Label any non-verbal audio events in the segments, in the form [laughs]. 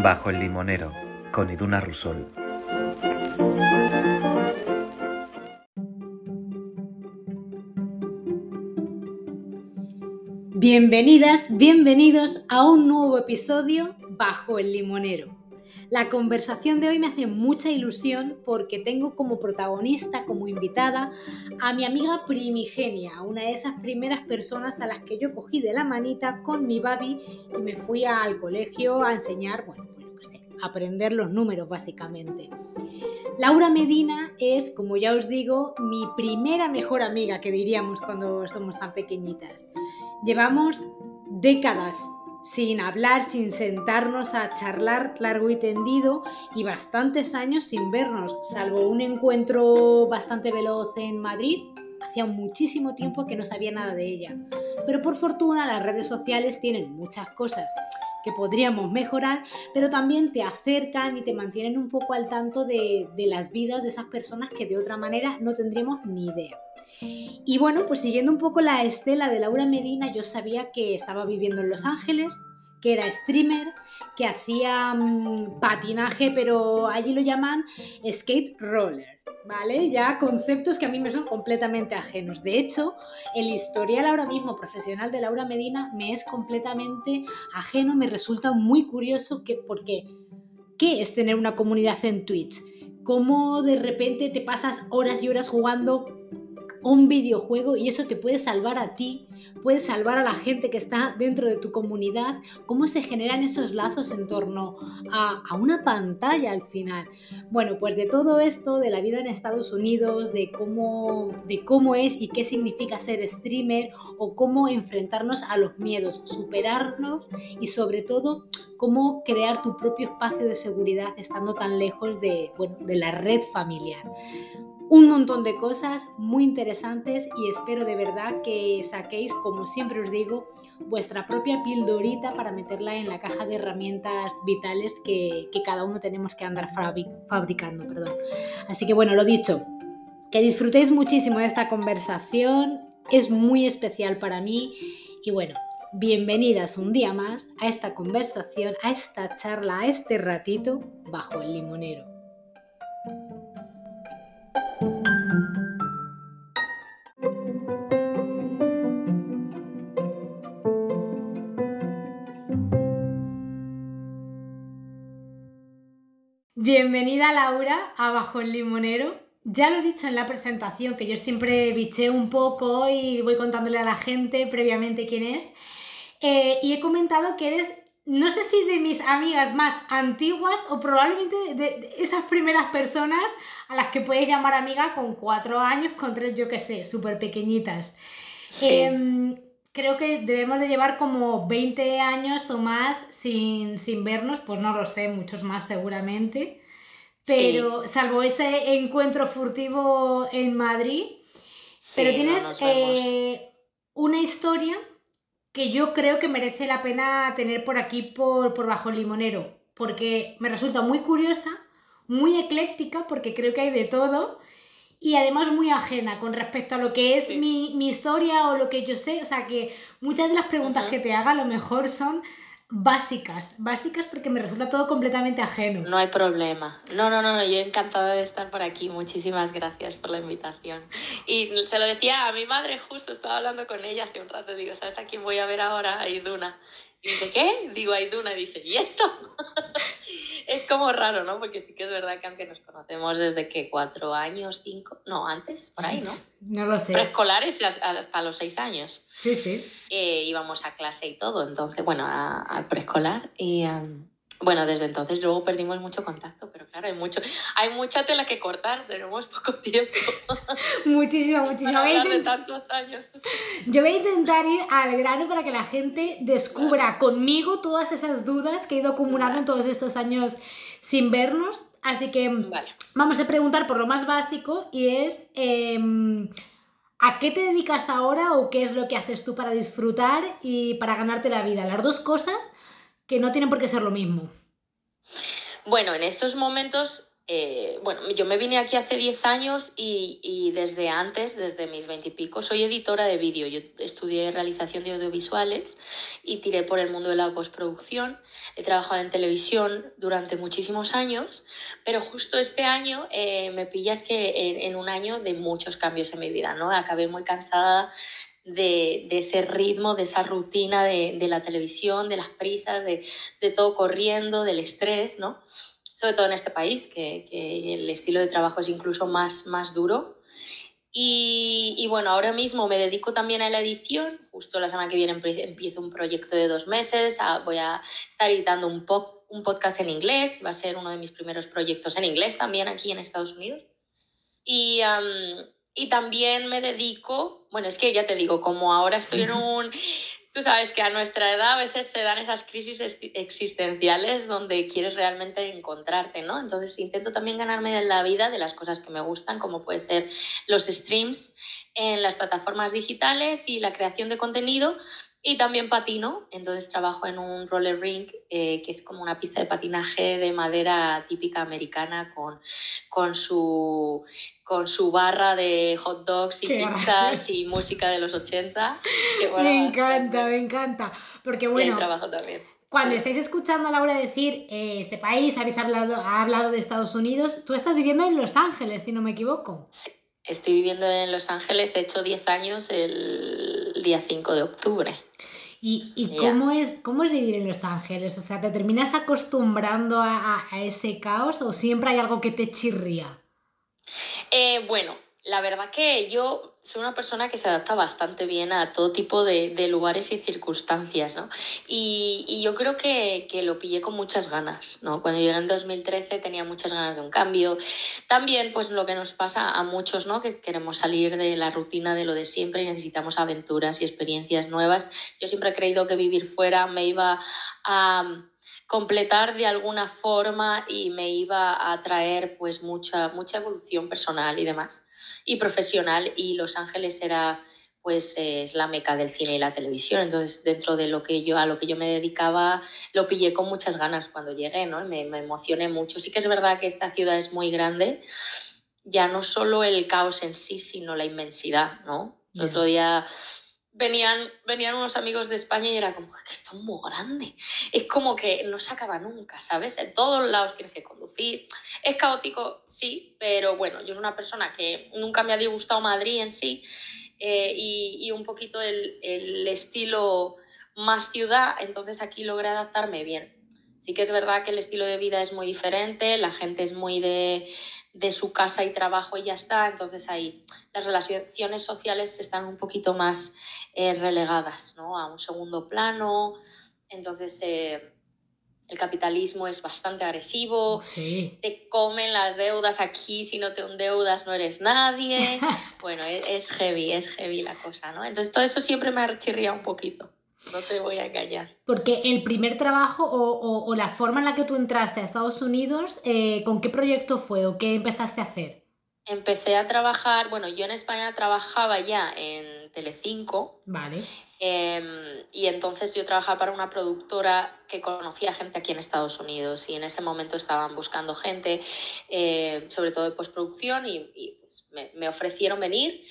Bajo el limonero, con Iduna Rusol. Bienvenidas, bienvenidos a un nuevo episodio Bajo el limonero. La conversación de hoy me hace mucha ilusión porque tengo como protagonista, como invitada, a mi amiga primigenia, una de esas primeras personas a las que yo cogí de la manita con mi babi y me fui al colegio a enseñar, bueno, aprender los números básicamente. Laura Medina es, como ya os digo, mi primera mejor amiga, que diríamos cuando somos tan pequeñitas. Llevamos décadas sin hablar, sin sentarnos a charlar largo y tendido y bastantes años sin vernos, salvo un encuentro bastante veloz en Madrid. Hacía muchísimo tiempo que no sabía nada de ella. Pero por fortuna las redes sociales tienen muchas cosas podríamos mejorar, pero también te acercan y te mantienen un poco al tanto de, de las vidas de esas personas que de otra manera no tendríamos ni idea. Y bueno, pues siguiendo un poco la estela de Laura Medina, yo sabía que estaba viviendo en Los Ángeles, que era streamer, que hacía mm, patinaje, pero allí lo llaman skate roller, ¿vale? Ya conceptos que a mí me son completamente ajenos. De hecho, el historial ahora mismo profesional de Laura Medina me es completamente ajeno, me resulta muy curioso que, porque ¿qué es tener una comunidad en Twitch? ¿Cómo de repente te pasas horas y horas jugando un videojuego y eso te puede salvar a ti, puede salvar a la gente que está dentro de tu comunidad, cómo se generan esos lazos en torno a, una pantalla al final. Bueno, pues de todo esto, de la vida en Estados Unidos, de cómo, de cómo es y qué significa ser streamer o cómo enfrentarnos a los miedos, superarnos y sobre todo cómo crear tu propio espacio de seguridad estando tan lejos de, de la red familiar un montón de cosas muy interesantes y espero de verdad que saquéis, como siempre os digo, vuestra propia pildorita para meterla en la caja de herramientas vitales que, cada uno tenemos que andar fabricando. Perdón. Así que bueno, lo dicho, que disfrutéis muchísimo de esta conversación, es muy especial para mí y bueno, bienvenidas un día más a esta conversación, a esta charla, a este ratito bajo el limonero. Bienvenida Laura a Bajo el Limonero. Ya lo he dicho en la presentación, que yo siempre biché un poco y voy contándole a la gente previamente quién es. Eh, y he comentado que eres, no sé si de mis amigas más antiguas o probablemente de, esas primeras personas a las que puedes llamar amiga con cuatro años, con tres, yo qué sé, súper pequeñitas. Em, creo que debemos de llevar como 20 años o más sin, vernos, pues no lo sé, muchos más seguramente. Pero salvo ese encuentro furtivo en Madrid, pero tienes eh, una historia que yo creo que merece la pena tener por aquí, por, por Bajo el Limonero, porque me resulta muy curiosa, muy ecléctica, porque creo que hay de todo y además muy ajena con respecto a lo que es mi, historia o lo que yo sé. O sea que muchas de las preguntas que te haga a lo mejor son básicas, básicas porque me resulta todo completamente ajeno. No hay problema. No, no, no, no, yo encantada de estar por aquí. Muchísimas gracias por la invitación. Y se lo decía a mi madre justo, estaba hablando con ella hace un rato, digo, ¿sabes a quién voy a ver ahora? A Iduna. Y dice, ¿qué? Digo, Aiduna. Dice, ¿y esto? Como raro, ¿no? Porque sí que es verdad que aunque nos conocemos desde que cuatro años, cinco, no, antes, por ahí, ¿no? [laughs] No lo sé. Preescolares hasta los seis años. Sí, sí. Eh, íbamos a clase y todo, entonces, bueno, a, preescolar. Y, bueno, desde entonces luego perdimos mucho contacto, pero claro, hay, mucho, hay mucha tela que cortar, tenemos poco [laughs] tiempo. muchísimo, muchísimo. Para de tantos años. Yo voy a intentar ir al grano para que la gente descubra conmigo todas esas dudas que he ido acumulando en todos estos años sin vernos. Así que vamos a preguntar por lo más básico y es... Em, ¿A qué te dedicas ahora o qué es lo que haces tú para disfrutar y para ganarte la vida? Las dos cosas que no tienen por qué ser lo mismo. Bueno, en estos momentos eh, bueno, yo me vine aquí hace 10 años y, desde antes, desde mis 20 y pico, soy editora de vídeo. Yo estudié realización de audiovisuales y tiré por el mundo de la postproducción. He trabajado en televisión durante muchísimos años, pero justo este año eh, me pillas que en, un año de muchos cambios en mi vida, ¿no? Acabé muy cansada de, ese ritmo, de esa rutina de, la televisión, de las prisas, de, todo corriendo, del estrés, ¿no? sobre todo en este país, que, el estilo de trabajo es incluso más, más duro. Y, bueno, ahora mismo me dedico también a la edición. Justo la semana que viene empiezo un proyecto de dos meses. Ah, voy a estar editando un podcast en inglés. Va a ser uno de mis primeros proyectos en inglés también aquí en Estados Unidos. Y, y también me dedico, bueno, es que ya te digo, como ahora estoy en un Tú sabes que a nuestra edad a veces se dan esas crisis existenciales donde quieres realmente encontrarte, ¿no? Entonces intento también ganarme la vida de las cosas que me gustan, como puede ser los streams en las plataformas digitales y la creación de contenido. Y también patino, entonces trabajo en un roller rink, eh, que es como una pista de patinaje de madera típica americana con, con su con su barra de hot dogs y pizzas [laughs] y música de los 80. me encanta, me encanta. Porque bueno, trabajo también. Cuando estáis escuchando a Laura decir eh, este país, habéis hablado, ha hablado de Estados Unidos, tú estás viviendo en Los Ángeles, si no me equivoco. Sí, estoy viviendo en Los Ángeles, he hecho 10 años el día 5 de octubre. ¿Y, y cómo, es, cómo es vivir en Los Ángeles? O sea, ¿te terminas acostumbrando a, a ese caos o siempre hay algo que te chirría? Eh, bueno, la verdad que yo soy una persona que se adapta bastante bien a todo tipo de, lugares y circunstancias, ¿no? Y, yo creo que, lo pillé con muchas ganas, ¿no? Cuando llegué en 2013 tenía muchas ganas de un cambio. También, pues lo que nos pasa a muchos, ¿no? Que queremos salir de la rutina de lo de siempre y necesitamos aventuras y experiencias nuevas. Yo siempre he creído que vivir fuera me iba a completar de alguna forma y me iba a traer pues mucha, mucha evolución personal y demás y profesional y Los Ángeles era pues es la meca del cine y la televisión. Entonces dentro de lo que yo a lo que yo me dedicaba lo pillé con muchas ganas cuando llegué no me, me emocioné mucho. Sí que es verdad que esta ciudad es muy grande. Ya no solo el caos en sí sino la inmensidad no el otro día venían, venían unos amigos de España y era como que esto es muy grande. Es como que no se acaba nunca, ¿sabes? En todos lados tienes que conducir. Es caótico, sí, pero bueno, yo soy una persona que nunca me ha disgustado Madrid en sí eh, y, y, un poquito el, el, estilo más ciudad, entonces aquí logré adaptarme bien. Sí que es verdad que el estilo de vida es muy diferente, la gente es muy de de su casa y trabajo y ya está. Entonces ahí las relaciones sociales están un poquito más eh, relegadas ¿no? a un segundo plano. Entonces eh, el capitalismo es bastante agresivo. Te comen las deudas aquí, si no te endeudas no eres nadie. [laughs] bueno, e-, es, heavy, es heavy la cosa, ¿no? Entonces todo eso siempre me ha chirriado un poquito. No te voy a engañar. Porque el primer trabajo o, la forma en la que tú entraste a Estados Unidos, eh, ¿con qué proyecto fue o qué empezaste a hacer? Empecé a trabajar, bueno, yo en España trabajaba ya en Telecinco. Vale. Em, y entonces yo trabajaba para una productora que conocía gente aquí en Estados Unidos y en ese momento estaban buscando gente, eh, sobre todo de postproducción, y, pues, me, me ofrecieron venir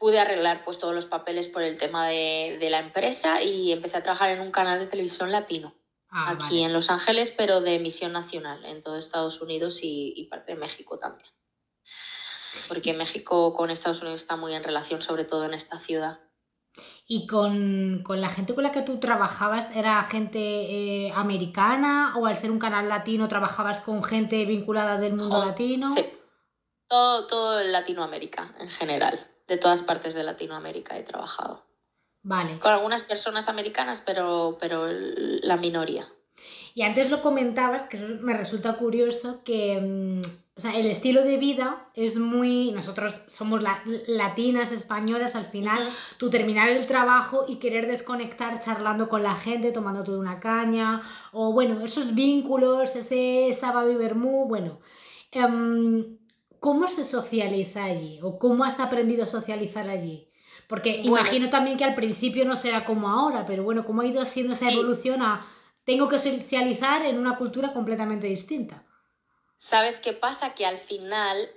pude arreglar pues todos los papeles por el tema de, de la empresa y empecé a trabajar en un canal de televisión latino. Ah, aquí en Los Ángeles, pero de emisión nacional en todo Estados Unidos y, y, parte de México también. Porque México con Estados Unidos está muy en relación, sobre todo en esta ciudad. ¿Y con, con la gente con la que tú trabajabas era gente eh, americana o al ser un canal latino trabajabas con gente vinculada del mundo latino? Sí, todo, todo Latinoamérica en general de todas partes de Latinoamérica he trabajado. Vale. Con algunas personas americanas, pero, pero la minoría. Y antes lo comentabas, que me resulta curioso, que mm, o sea, el estilo de vida es muy... Nosotros somos latinas, españolas, al final, tú terminar el trabajo y querer desconectar charlando con la gente, tomando toda una caña, o bueno, esos vínculos, ese sábado y vermú, bueno. Em, ¿Cómo se socializa allí? ¿O cómo has aprendido a socializar allí? Porque imagino también que al principio no será como ahora, pero bueno, ¿cómo ha ido siendo esa evolución a tengo que socializar en una cultura completamente distinta? ¿sabes qué pasa? Que al final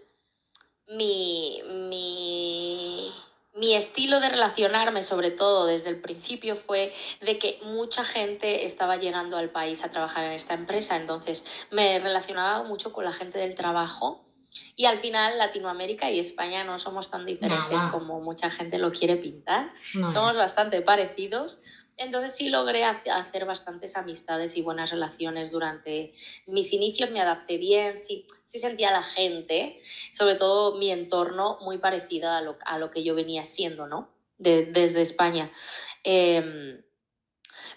mi, mi, mi estilo de relacionarme, sobre todo desde el principio, fue de que mucha gente estaba llegando al país a trabajar en esta empresa, entonces me relacionaba mucho con la gente del trabajo. Y al final Latinoamérica y España no somos tan diferentes Nada. como mucha gente lo quiere pintar. No Somos es. bastante parecidos. Entonces sí logré hace- hacer bastantes amistades y buenas relaciones durante mis inicios. Me adapté bien, sí, sí sentía a la gente, sobre todo mi entorno, muy parecido a lo, a lo que yo venía siendo, ¿no? De- desde España. Em,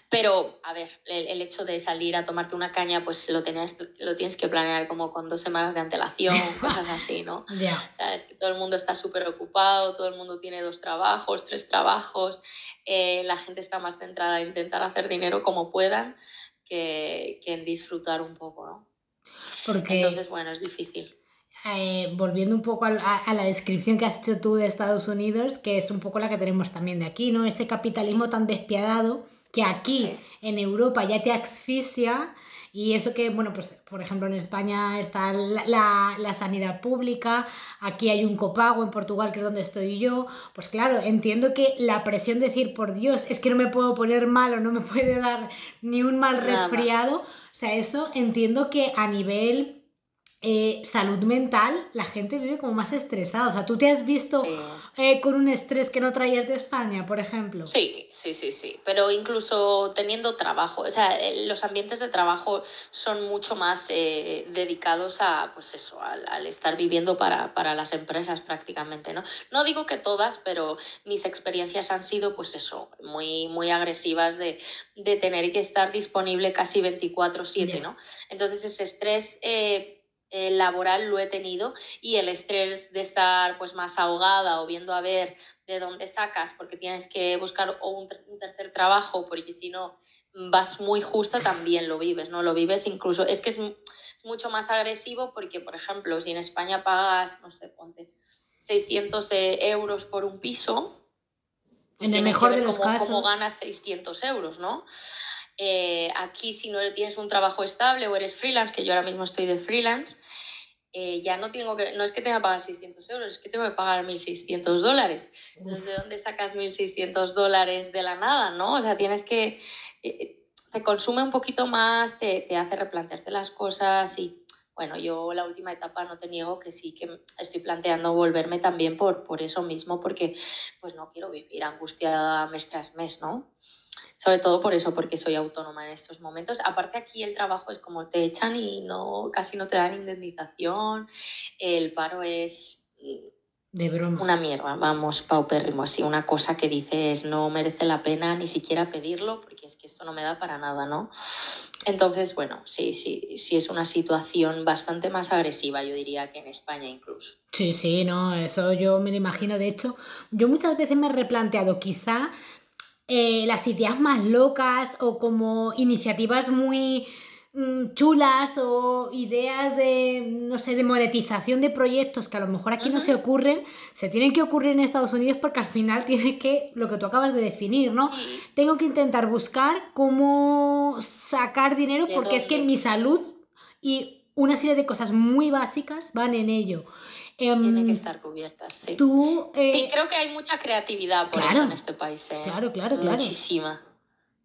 pero, a ver, el, el hecho de salir a tomarte una caña, pues lo, tenías, lo tienes que planear como con dos semanas de antelación, [laughs] cosas así, ¿no? Ya. ¿Sabes? Que todo el mundo está súper ocupado, todo el mundo tiene dos trabajos, tres trabajos, eh, la gente está más centrada en intentar hacer dinero como puedan que, que en disfrutar un poco, ¿no? Porque Entonces, bueno, es difícil. eh, volviendo un poco al- a, a la descripción que has hecho tú de Estados Unidos, que es un poco la que tenemos también de aquí, ¿no? Ese capitalismo Sí. tan despiadado que aquí en Europa ya te asfixia y eso que, bueno, pues por ejemplo en España está la, la- la sanidad pública, aquí hay un copago en Portugal que es donde estoy yo, pues claro, entiendo que la presión de decir, por Dios, es que no me puedo poner mal o no me [laughs] puede dar ni un mal resfriado, o sea, eso entiendo que a nivel eh, salud mental la gente vive como más estresada, o sea, tú te has visto Sí. Eh, con un estrés que no traías de España, por ejemplo. Sí, sí, sí, sí. Pero incluso teniendo trabajo, o sea, eh, los ambientes de trabajo son mucho más eh, dedicados a, pues eso, al, al estar viviendo para, para las empresas prácticamente, ¿no? No digo que todas, pero mis experiencias han sido, pues eso, muy, muy agresivas de, de tener que estar disponible casi 24/7, Ya. ¿no? Entonces ese estrés... eh, eh, laboral lo he tenido y el estrés de estar pues más ahogada o viendo a ver de dónde sacas porque tienes que buscar o un, ter- un tercer trabajo porque si no vas muy justa también lo vives, ¿no? Lo vives incluso, es que es, mu- es mucho más agresivo porque, por ejemplo, si en España pagas, no sé, ponte 600 eh, euros por un piso, pues En el mejor que ver de los cómo, casos. cómo ganas 600 euros, ¿no? Eh, aquí si no tienes un trabajo estable o eres freelance, que yo ahora mismo estoy de freelance, eh, ya no tengo que, no es que tenga que pagar 600 euros, es que tengo que pagar 1.600 dólares. Entonces, ¿de dónde sacas 1.600 dólares de la nada, no? O sea, tienes que, eh, te consume un poquito más, te, te hace replantearte las cosas y, bueno, yo la última etapa no te niego que sí que estoy planteando volverme también por, por eso mismo, porque pues no quiero vivir angustiada mes tras mes, ¿no? Sobre todo por eso, porque soy autónoma en estos momentos. Aparte aquí el trabajo es como te echan y no, casi no te dan indemnización. El paro es De broma. una mierda, vamos, paupérrimo, así, una cosa que dices no merece la pena ni siquiera pedirlo, porque es que esto no me da para nada, ¿no? Entonces, bueno, sí, sí, sí es una situación bastante más agresiva, yo diría, que en España incluso. Sí, sí, no, eso yo me lo imagino. De hecho, yo muchas veces me he replanteado quizá eh, las ideas más locas o como iniciativas muy mm, chulas o ideas de, no sé, de monetización de proyectos que a lo mejor aquí no se ocurren, se tienen que ocurrir en Estados Unidos porque al final tiene que, lo que tú acabas de definir, ¿no? Tengo que intentar buscar cómo sacar dinero ¿De porque es que mi salud y una serie de cosas muy básicas van en ello. Em, tiene que estar cubiertas, sí. Tú, eh, Sí, creo que hay mucha creatividad por eso claro. en este país, ¿eh? Claro, claro, claro. Muchísima.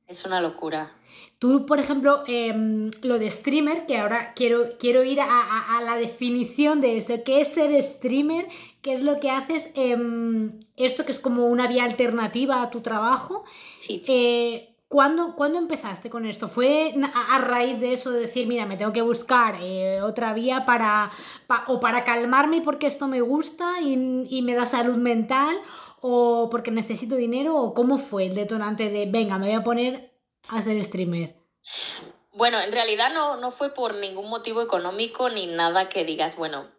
Es una locura. Tú, por ejemplo, em, lo de streamer, que ahora quiero, quiero ir a, a- a la definición de eso. ¿Qué es ser streamer? ¿Qué es lo que haces? Em, esto que es como una vía alternativa a tu trabajo. Sí. Eh, ¿cuándo, cuándo empezaste con esto? ¿Fue a, raíz de eso de decir, mira, me tengo que buscar eh, otra vía para, pa- o para calmarme porque esto me gusta y, y me da salud mental? ¿O porque necesito dinero? ¿O cómo fue el detonante de, venga, me voy a poner a ser streamer? Bueno, en realidad no, no fue por ningún motivo económico ni nada que digas, bueno,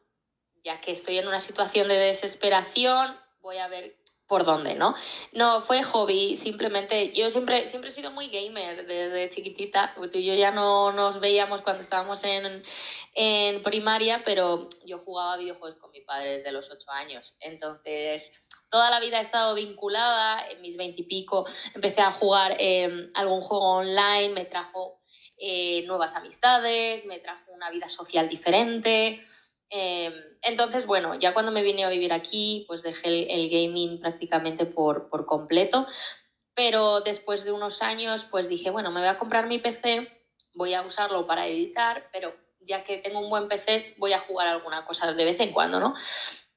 ya que estoy en una situación de desesperación, voy a ver por dónde, ¿no? No, fue hobby, simplemente, yo siempre, siempre he sido muy gamer desde chiquitita, tú y yo ya no nos veíamos cuando estábamos en, en primaria, pero yo jugaba videojuegos con mi padre desde los ocho años, entonces toda la vida he estado vinculada, en mis veintipico empecé a jugar eh, algún juego online, me trajo eh, nuevas amistades, me trajo una vida social diferente. Em, entonces, bueno, ya cuando me vine a vivir aquí, pues dejé el, gaming prácticamente por, por completo. Pero después de unos años, pues dije, bueno, me voy a comprar mi PC, voy a usarlo para editar, pero ya que tengo un buen PC, voy a jugar alguna cosa de vez en cuando, ¿no?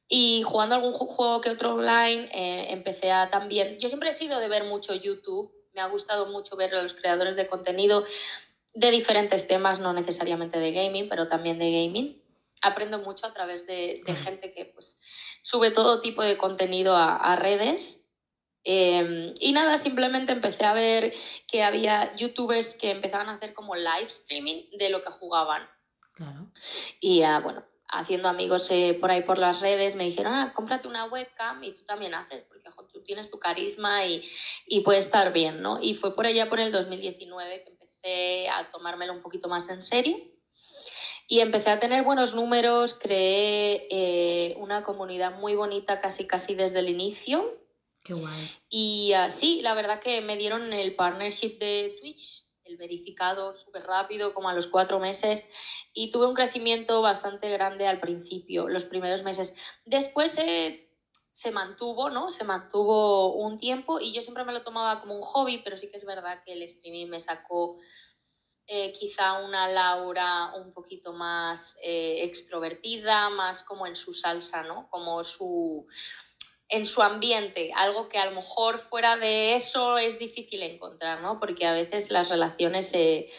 Y jugando algún juego que otro online, eh, empecé a también... Yo siempre he sido de ver mucho YouTube, me ha gustado mucho ver a los creadores de contenido de diferentes temas, no necesariamente de gaming, pero también de gaming. Aprendo mucho a través de, gente que pues, sube todo tipo de contenido a, redes. Em, y nada, simplemente empecé a ver que había youtubers que empezaban a hacer como live streaming de lo que jugaban. Claro. Y uh, bueno, haciendo amigos eh, por ahí por las redes, me dijeron, ah, cómprate una webcam y tú también haces, porque tú tienes tu carisma y, y puede estar bien, ¿no? Y fue por allá por el 2019 que empecé a tomármelo un poquito más en serio. Y empecé a tener buenos números, creé eh, una comunidad muy bonita casi casi desde el inicio. Qué guay. Y así, la verdad que me dieron el partnership de Twitch el verificado súper rápido, como a los cuatro meses, y tuve un crecimiento bastante grande al principio, los primeros meses. Después se mantuvo, ¿no? Se mantuvo un tiempo y yo siempre me lo tomaba como un hobby, pero sí que es verdad que el streaming me sacó eh, quizá una Laura un poquito más eh, extrovertida, más como en su salsa, ¿no? Como su en su ambiente, algo que a lo mejor fuera de eso es difícil encontrar, ¿no? Porque a veces las relaciones eh,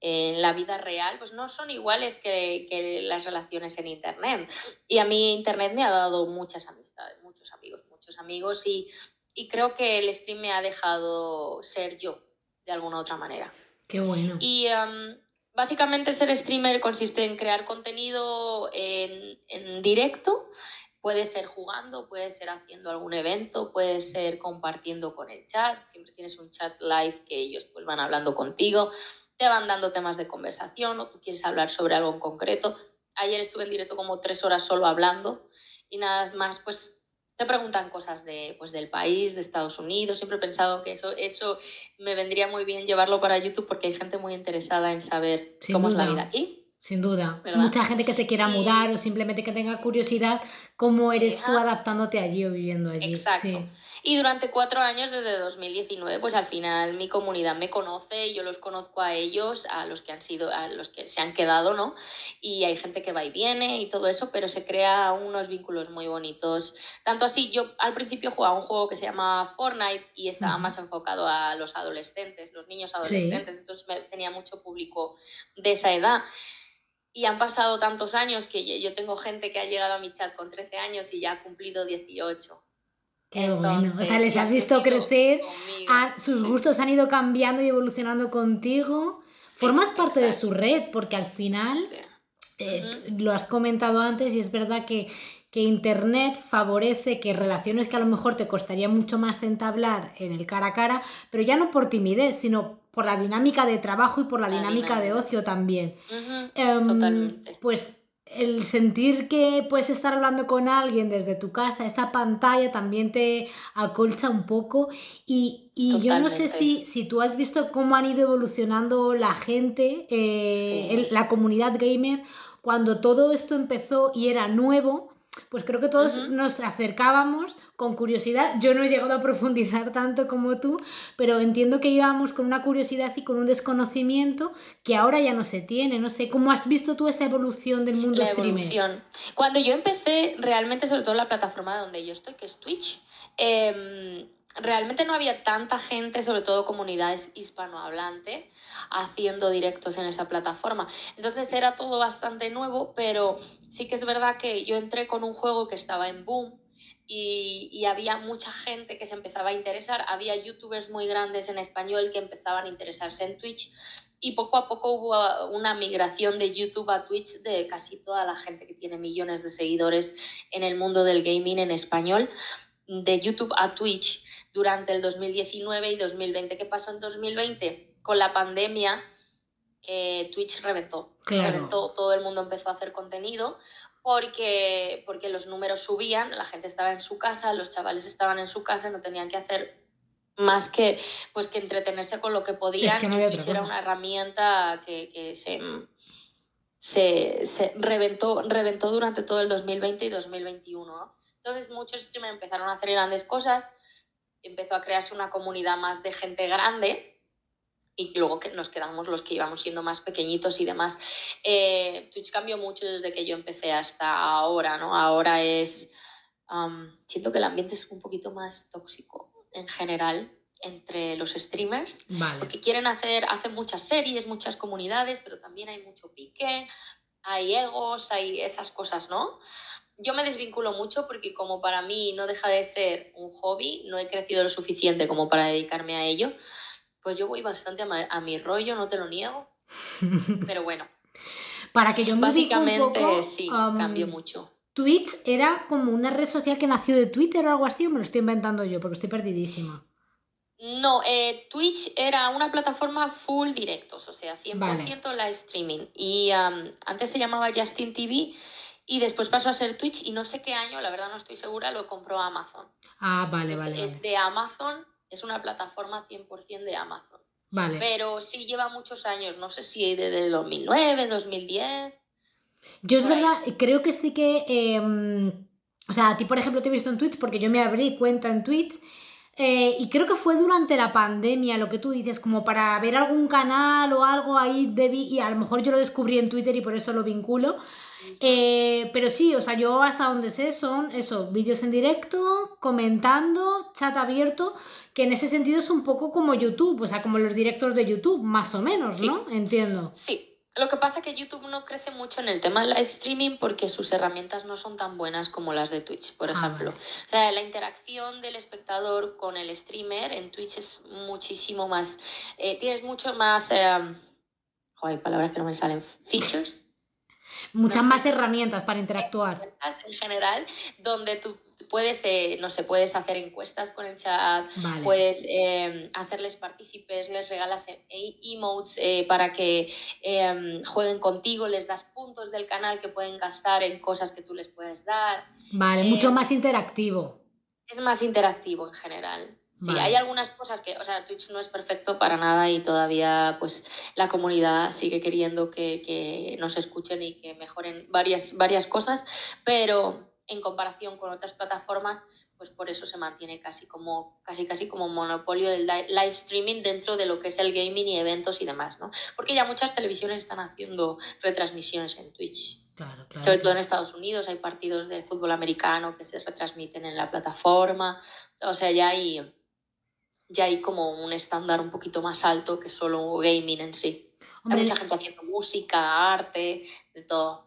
en la vida real pues no son iguales que, las relaciones en Internet. Y a mí Internet me ha dado muchas amistades, muchos amigos, muchos amigos y, y creo que el stream me ha dejado ser yo de alguna otra manera. Qué bueno. Y um, básicamente ser streamer consiste en crear contenido en, en directo Puede ser jugando, puede ser haciendo algún evento, puede ser compartiendo con el chat. Siempre tienes un chat live que ellos pues van hablando contigo, te van dando temas de conversación o tú quieres hablar sobre algo en concreto. Ayer estuve en directo como tres horas solo hablando y nada más pues te preguntan cosas de, pues, del país, de Estados Unidos. Siempre he pensado que eso, eso me vendría muy bien llevarlo para YouTube porque hay gente muy interesada en saber cómo es la vida aquí. Sin duda. Mucha gente que se quiera mudar o simplemente que tenga curiosidad, cómo eres tú adaptándote allí o viviendo allí. Exacto. Y durante cuatro años, desde 2019, pues al final mi comunidad me conoce, yo los conozco a ellos, a los que han sido, a los que se han quedado, ¿no? Y hay gente que va y viene y todo eso, pero se crea unos vínculos muy bonitos. Tanto así, yo al principio jugaba un juego que se llama Fortnite y estaba más enfocado a los adolescentes, los niños adolescentes, entonces tenía mucho público de esa edad. Y han pasado tantos años que yo tengo gente que ha llegado a mi chat con 13 años y ya ha cumplido 18. Qué bueno. O sea, les has visto crecer, sus gustos han ido cambiando y evolucionando contigo. Formas parte de su red, porque al final, eh, lo has comentado antes y es verdad que, que Internet favorece que relaciones que a lo mejor te costaría mucho más entablar en el cara a cara, pero ya no por timidez, sino por la dinámica de trabajo y por la, dinámica, de ocio también. Em, Totalmente. Pues el sentir que puedes estar hablando con alguien desde tu casa, esa pantalla también te acolcha un poco. Y, yo no sé si, si tú has visto cómo han ido evolucionando la gente, eh, la comunidad gamer, cuando todo esto empezó y era nuevo, pues creo que todos nos acercábamos con curiosidad. Yo no he llegado a profundizar [laughs] tanto como tú, pero entiendo que íbamos con una curiosidad y con un desconocimiento que ahora ya no se tiene. No sé, ¿cómo has visto tú esa evolución del mundo la Evolución. Cuando yo empecé, realmente, sobre todo en la plataforma donde yo estoy, que es Twitch, eh, realmente no había tanta gente, sobre todo comunidades hispanohablantes, haciendo directos en esa plataforma. Entonces era todo bastante nuevo, pero sí que es verdad que yo entré con un juego que estaba en boom y, y, había mucha gente que se empezaba a interesar. Había youtubers muy grandes en español que empezaban a interesarse en Twitch y poco a poco hubo una migración de YouTube a Twitch de casi toda la gente que tiene millones de seguidores en el mundo del gaming en español, de YouTube a Twitch durante el 2019 y 2020. ¿Qué pasó en 2020? Con la pandemia, eh, Twitch reventó. Reventó, todo el mundo empezó a hacer contenido porque, porque los números subían, la gente estaba en su casa, los chavales estaban en su casa, no tenían que hacer más que, pues, que entretenerse con lo que podían. Twitch era una herramienta que, que se, se, se, reventó, reventó durante todo el 2020 y 2021. Entonces muchos streamers empezaron a hacer grandes cosas, empezó a crearse una comunidad más de gente grande y luego que nos quedamos los que íbamos siendo más pequeñitos y demás. Eh, Twitch cambió mucho desde que yo empecé hasta ahora, ¿no? Ahora es... siento que el ambiente es un poquito más tóxico en general entre los streamers, porque quieren hacer, hacen muchas series, muchas comunidades, pero también hay mucho pique, hay egos, hay esas cosas, ¿no? Yo me desvinculo mucho porque como para mí no deja de ser un hobby, no he crecido lo suficiente como para dedicarme a ello, pues yo voy bastante a, mi rollo, no te lo niego, [laughs] pero bueno. Para que yo me Básicamente sí, cambió mucho. Twitch era como una red social que nació de Twitter o algo así, o me lo estoy inventando yo, porque estoy perdidísima. No, eh, Twitch era una plataforma full directos, o sea, 100% live streaming. Y antes se llamaba Justin TV y después pasó a ser Twitch y no sé qué año, la verdad no estoy segura, lo compró Amazon. Ah, vale, vale. Es de Amazon, es una plataforma 100% de Amazon. Vale. Pero sí lleva muchos años, no sé si desde el 2009, 2010. Yo es verdad, creo que sí que, em, o sea, a ti por ejemplo te he visto en Twitch porque yo me abrí cuenta en Twitch eh, y creo que fue durante la pandemia lo que tú dices, como para ver algún canal o algo ahí debí, y a lo mejor yo lo descubrí en Twitter y por eso lo vinculo. Eh, pero sí, o sea, yo hasta donde sé son eso, vídeos en directo, comentando, chat abierto, que en ese sentido es un poco como YouTube, o sea, como los directos de YouTube, más o menos, ¿no? Entiendo. Sí, lo que pasa es que YouTube no crece mucho en el tema del live streaming porque sus herramientas no son tan buenas como las de Twitch, por ah, ejemplo. O sea, la interacción del espectador con el streamer en Twitch es muchísimo más. Eh, tienes mucho más. Eh, hay palabras que no me salen. Features. Muchas más herramientas para interactuar. En general, donde tú puedes, eh, no sé, puedes hacer encuestas con el chat, puedes em, hacerles partícipes, les regalas e, e, emotes eh, para que em, jueguen contigo, les das puntos del canal que pueden gastar en cosas que tú les puedes dar. Vale, mucho em, más interactivo. Es más interactivo en general. Sí, hay algunas cosas que, o sea, Twitch no es perfecto para nada y todavía pues la comunidad sigue queriendo que, que nos escuchen y que mejoren varias, varias cosas, pero en comparación con otras plataformas, pues por eso se mantiene casi como casi casi como monopolio del live streaming dentro de lo que es el gaming y eventos y demás, ¿no? Porque ya muchas televisiones están haciendo retransmisiones en Twitch. Claro, claro, Sobre todo en Estados Unidos hay partidos de fútbol americano que se retransmiten en la plataforma. O sea, ya hay, ya hay como un estándar un poquito más alto que solo gaming en sí. hay mucha gente haciendo música, arte, de todo.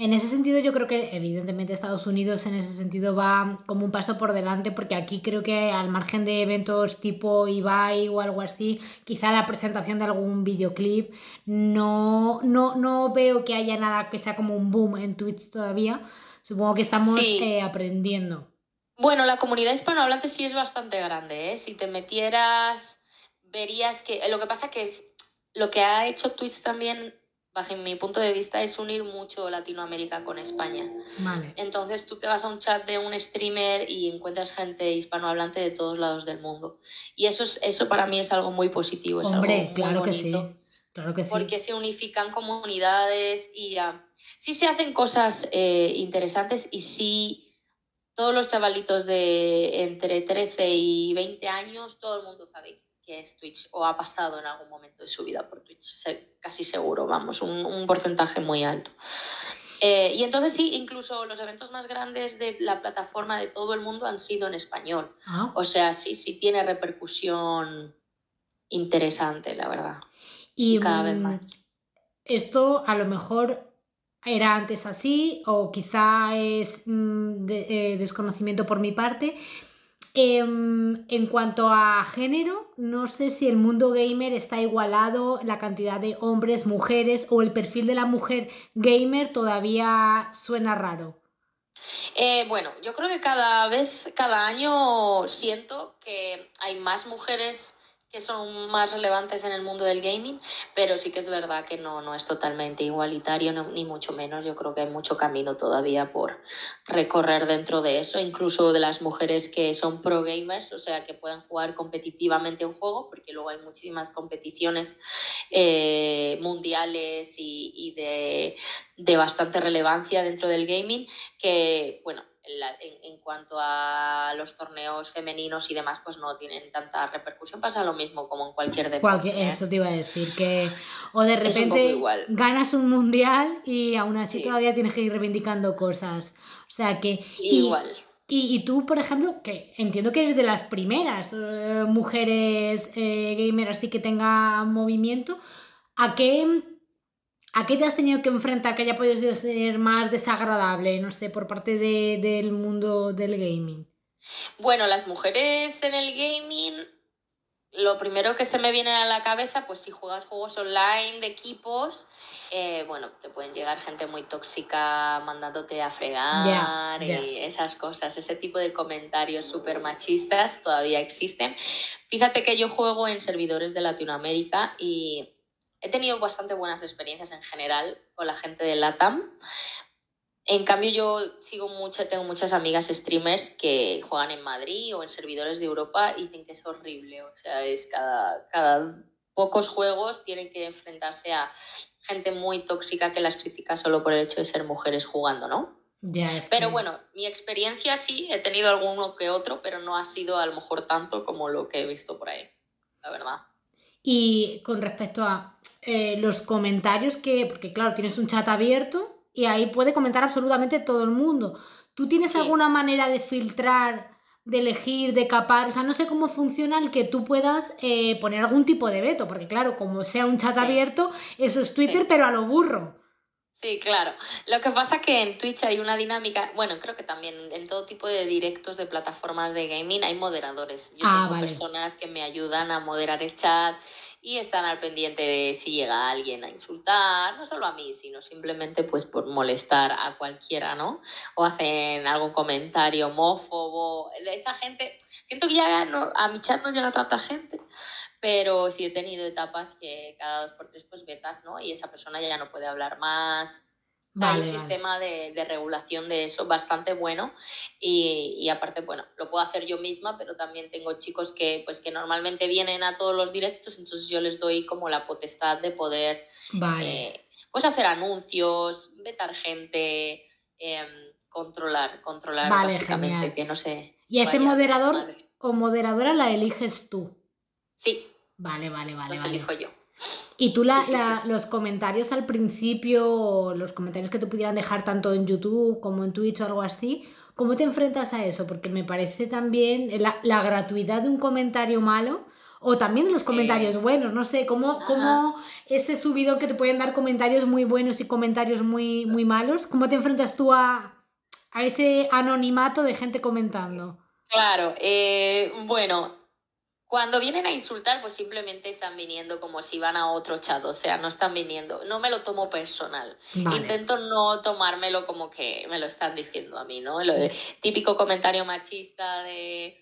En ese sentido yo creo que evidentemente Estados Unidos en ese sentido va como un paso por delante porque aquí creo que al margen de eventos tipo Ibai o algo así, quizá la presentación de algún videoclip, no, no, no veo que haya nada que sea como un boom en Twitch todavía. Supongo que estamos eh, aprendiendo. Bueno, la comunidad hispanohablante sí es bastante grande, ¿eh? Si te metieras, verías que... Lo que pasa que es, lo que ha hecho Twitch también bajo mi punto de vista, es unir mucho Latinoamérica con España. Entonces tú te vas a un chat de un streamer y encuentras gente hispanohablante de todos lados del mundo. Y eso, es, eso para mí es algo muy positivo. Es Hombre, claro que sí. Claro que sí. Porque se unifican comunidades y sí se hacen cosas eh, interesantes y sí todos los chavalitos de entre 13 y 20 años, todo el mundo sabe que es Twitch o ha pasado en algún momento de su vida por Twitch, casi seguro, vamos, un, porcentaje muy alto. Eh, y entonces sí, incluso los eventos más grandes de la plataforma de todo el mundo han sido en español. Ah. O sea, sí, sí tiene repercusión interesante, la verdad. Y, cada vez mm, más. Esto a lo mejor era antes así o quizá es mm, eh, desconocimiento por mi parte, Em, en cuanto a género, no sé si el mundo gamer está igualado, la cantidad de hombres, mujeres o el perfil de la mujer gamer todavía suena raro. Eh, bueno, yo creo que cada vez, cada año siento que hay más mujeres que son más relevantes en el mundo del gaming, pero sí que es verdad que no, no es totalmente igualitario, ni mucho menos. Yo creo que hay mucho camino todavía por recorrer dentro de eso, incluso de las mujeres que son pro gamers, o sea, que pueden jugar competitivamente un juego, porque luego hay muchísimas competiciones eh, mundiales y, de bastante relevancia dentro del gaming, que, bueno, en, cuanto a los torneos femeninos y demás, pues no tienen tanta repercusión. Pasa lo mismo como en cualquier deporte. ¿eh? Eso te iba a decir, que o de repente ganas un mundial y aún así todavía tienes que ir reivindicando cosas. O sea que... Igual. Y, tú, por ejemplo, que entiendo que eres de las primeras eh, mujeres eh, gamers así que tenga movimiento, ¿a qué ¿A qué te has tenido que enfrentar que haya podido ser más desagradable, no sé, por parte del mundo del gaming? Bueno, las mujeres en el gaming, lo primero que se me viene a la cabeza, pues si juegas juegos online de equipos, eh, bueno, te pueden llegar gente muy tóxica mandándote a fregar y esas cosas, ese tipo de comentarios súper machistas todavía existen. Fíjate que yo juego en servidores de Latinoamérica y he tenido bastante buenas experiencias en general con la gente de LATAM. En cambio, yo sigo mucho, tengo muchas amigas streamers que juegan en Madrid o en servidores de Europa y dicen que es horrible. O sea, es cada, cada pocos juegos tienen que enfrentarse a gente muy tóxica que las critica solo por el hecho de ser mujeres jugando, ¿no? Ya pero bueno, mi experiencia sí, he tenido alguno que otro, pero no ha sido a lo mejor tanto como lo que he visto por ahí, la verdad. Y con respecto a eh, los comentarios que, porque claro, tienes un chat abierto y ahí puede comentar absolutamente todo el mundo. ¿Tú tienes alguna manera de filtrar, de elegir, de capar? O sea, no sé cómo funciona el que tú puedas eh, poner algún tipo de veto, porque claro, como sea un chat abierto, eso es Twitter, pero a lo burro. Sí, claro. Lo que pasa es que en Twitch hay una dinámica, bueno, creo que también en todo tipo de directos de plataformas de gaming hay moderadores. Yo ah, tengo personas que me ayudan a moderar el chat y están al pendiente de si llega alguien a insultar, no solo a mí, sino simplemente pues por molestar a cualquiera, ¿no? O hacen algún comentario homófobo. De esa gente, siento que ya no, a mi chat no llega tanta gente, pero sí he tenido etapas que cada dos por tres pues vetas, ¿no? Y esa persona ya no puede hablar más. Hay un sistema de, de, regulación de eso bastante bueno y, y, aparte, bueno, lo puedo hacer yo misma, pero también tengo chicos que, pues, que normalmente vienen a todos los directos, entonces yo les doy como la potestad de poder eh, pues hacer anuncios, vetar gente, em, controlar, controlar básicamente, que no sé. ¿Y ese moderador o moderadora la eliges tú? Sí. Vale, vale, vale. Los elijo yo. ¿Y tú la, los comentarios al principio, los comentarios que te pudieran dejar tanto en YouTube como en Twitch o algo así, ¿cómo te enfrentas a eso? Porque me parece también la, la gratuidad de un comentario malo o también los comentarios buenos, no sé, ¿cómo, cómo ese subido que te pueden dar comentarios muy buenos y comentarios muy, muy malos, ¿cómo te enfrentas tú a, a ese anonimato de gente comentando? Claro, eh, bueno, cuando vienen a insultar, pues simplemente están viniendo como si van a otro chat, o sea, no están viniendo. No me lo tomo personal. Intento no tomármelo como que me lo están diciendo a mí, ¿no? Lo de, típico comentario machista de,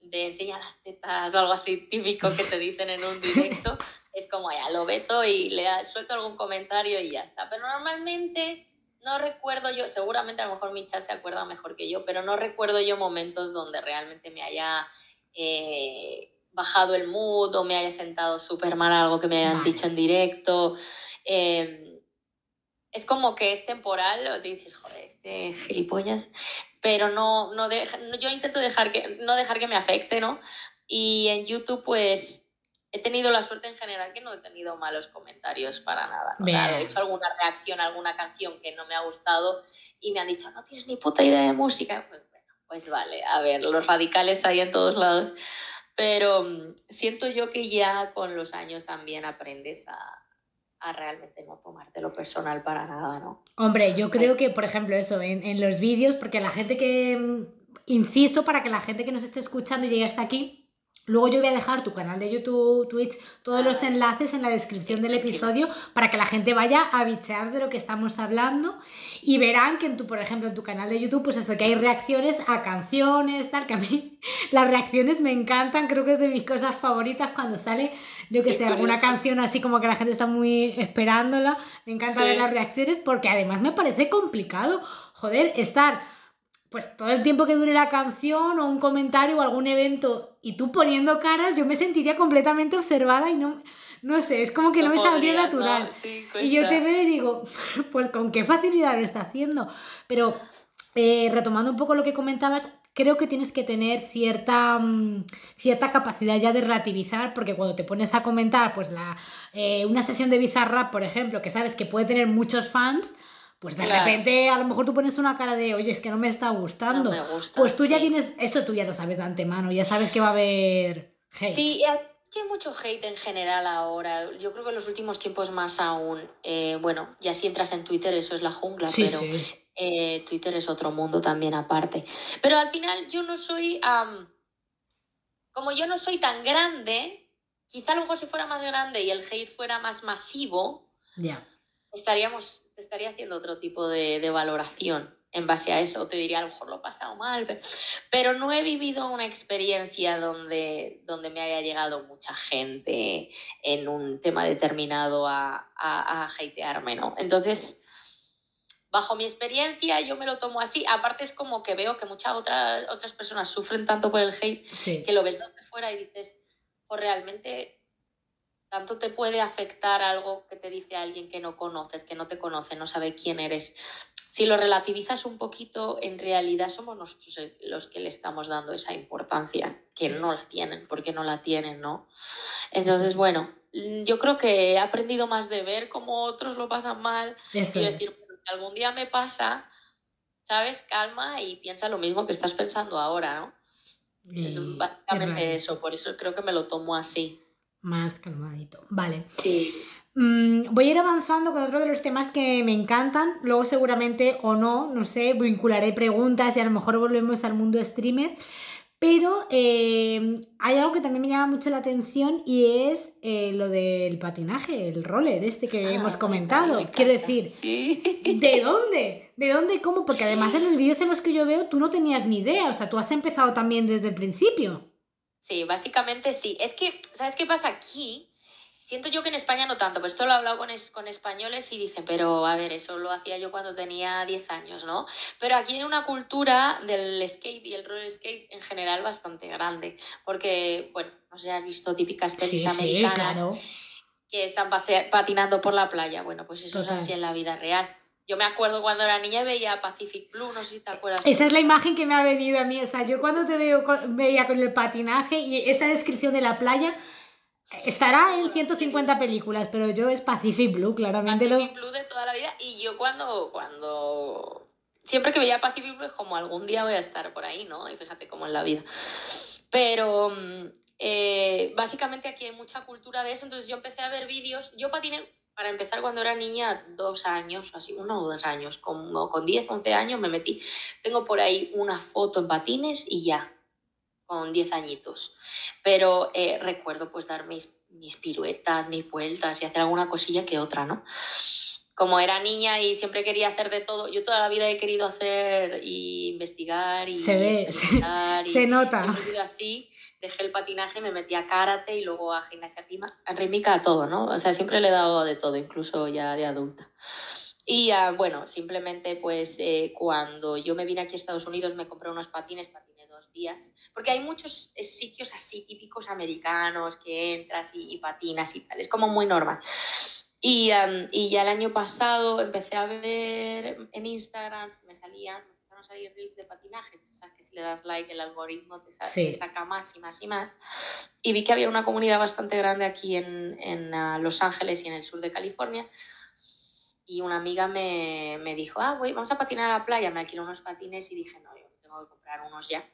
de enseñar las tetas o algo así típico que te dicen en un directo. [laughs] es como ya lo veto y le suelto algún comentario y ya está. Pero normalmente no recuerdo yo, seguramente a lo mejor mi chat se acuerda mejor que yo, pero no recuerdo yo momentos donde realmente me haya eh, bajado el mood o me haya sentado súper mal algo que me hayan dicho en directo. Em, es como que es temporal, o dices, joder, este gilipollas, pero no, no yo intento dejar que, no dejar que me afecte, ¿no? Y en YouTube, pues, he tenido la suerte en general que no he tenido malos comentarios para nada. he hecho alguna reacción a alguna canción que no me ha gustado y me han dicho, no tienes ni puta idea de música. Pues vale, a ver, los radicales hay en todos lados, pero mm, siento yo que ya con los años también aprendes a, a realmente no tomártelo personal para nada, ¿no? Hombre, yo creo que, por ejemplo, eso, en, en los vídeos, porque la gente que, mm, inciso para que la gente que nos esté escuchando y llegue hasta aquí, Luego yo voy a dejar tu canal de YouTube, Twitch, todos los enlaces en la descripción del episodio para que la gente vaya a bichear de lo que estamos hablando y verán que en tu, por ejemplo, en tu canal de YouTube, pues eso, que hay reacciones a canciones, tal, que a mí [laughs] las reacciones me encantan, creo que es de mis cosas favoritas cuando sale, yo que sé, alguna canción así como que la gente está muy esperándola, me encanta ver las reacciones porque además me parece complicado, joder, estar pues todo el tiempo que dure la canción o un comentario o algún evento y tú poniendo caras, yo me sentiría completamente observada y no, no sé, es como que no, me saldría natural. y yo te veo y digo, [laughs] pues con qué facilidad lo está haciendo. Pero eh, retomando un poco lo que comentabas, creo que tienes que tener cierta, mm, cierta capacidad ya de relativizar, porque cuando te pones a comentar, pues la, eh, una sesión de Bizarrap, por ejemplo, que sabes que puede tener muchos fans, pues de repente a lo mejor tú pones una cara de, oye, es que no me está gustando. pues tú ya tienes, eso tú ya lo sabes de antemano, ya sabes que va a haber hate. Sí, que hay mucho hate en general ahora. Yo creo que en los últimos tiempos más aún. Eh, bueno, ya si entras en Twitter, eso es la jungla, pero eh, Twitter es otro mundo también aparte. Pero al final yo no soy. como yo no soy tan grande, quizá a lo mejor si fuera más grande y el hate fuera más masivo. Ya estaríamos, estaría haciendo otro tipo de, valoración en base a eso. Te diría, a lo mejor lo he pasado mal, pero, no he vivido una experiencia donde, donde me haya llegado mucha gente en un tema determinado a, a, hatearme, ¿no? Entonces, bajo mi experiencia, yo me lo tomo así. Aparte, es como que veo que muchas otras, otras personas sufren tanto por el hate que lo ves desde fuera y dices, pues realmente tanto te puede afectar algo que te dice alguien que no conoces, que no te conoce, no sabe quién eres. Si lo relativizas un poquito, en realidad somos nosotros los que le estamos dando esa importancia, que no la tienen, porque no la tienen, ¿no? Entonces, bueno, yo creo que he aprendido más de ver cómo otros lo pasan mal y decir, que algún día me pasa, ¿sabes? Calma y piensa lo mismo que estás pensando ahora, ¿no? es básicamente eso, por eso creo que me lo tomo así más calmadito. Vale. Sí. Mm, voy a ir avanzando con otro de los temas que me encantan. Luego seguramente o no, no sé, vincularé preguntas y a lo mejor volvemos al mundo streamer. Pero eh, hay algo que también me llama mucho la atención y es eh, lo del patinaje, el roller este que ah, hemos comentado. Quiero decir, ¿de dónde? ¿De dónde? ¿Cómo? Porque además en los vídeos en los que yo veo tú no tenías ni idea, o sea, tú has empezado también desde el principio. Sí, básicamente sí. Es que, ¿sabes qué pasa aquí? Siento yo que en España no tanto, pero esto lo he hablado con, con españoles y dicen, pero a ver, eso lo hacía yo cuando tenía 10 años, ¿no? Pero aquí hay una cultura del skate y el roller skate en general bastante grande, porque, bueno, no sé, has visto típicas pelis americanas que están patinando por la playa. Bueno, pues eso es así en la vida real. Yo me acuerdo cuando era niña veía Pacific Blue, no sé si te acuerdas. Esa es la imagen que me ha venido a mí. O sea, yo cuando te veo veía con el patinaje y esta descripción de la playa estará en 150 películas, pero yo es Pacific Blue, claramente. Pacific Blue de toda la vida. Y yo cuando, cuando siempre que veía Pacific Blue es como algún día voy a estar por ahí, ¿no? Y fíjate cómo es la vida. Pero mm, eh, básicamente aquí hay mucha cultura de eso, entonces yo empecé a ver vídeos. Yo patiné para empezar, cuando era niña, dos años, así, uno o dos años, como con 10, 11 años me metí. Tengo por ahí una foto en patines y ya, con 10 añitos. Pero eh, recuerdo pues dar mis, mis piruetas, mis vueltas y hacer alguna cosilla que otra, ¿no? Como era niña y siempre quería hacer de todo, yo toda la vida he querido hacer y investigar y se ve, [laughs] se, nota. Siempre he sido así dejé el patinaje, me metí a karate y luego a gimnasia rítmica, a todo, ¿no? O sea, siempre le he dado de todo, incluso ya de adulta. Y uh, bueno, simplemente pues eh, cuando yo me vine aquí a Estados Unidos me compré unos patines, patiné dos días, porque hay muchos eh, sitios así típicos americanos que entras y, patinas y tal, es como muy normal. Y, y, ya el año pasado empecé a ver en Instagram, me salían salir reels de patinaje, tú sabes que si le das like el algoritmo te, saca más y más y más. Y vi que había una comunidad bastante grande aquí en, en ah, Los Ángeles y en el sur de California. Y una amiga me, me dijo, ah, voy, vamos a patinar a la playa. Me alquiló unos patines y dije, no, yo tengo que comprar unos ya.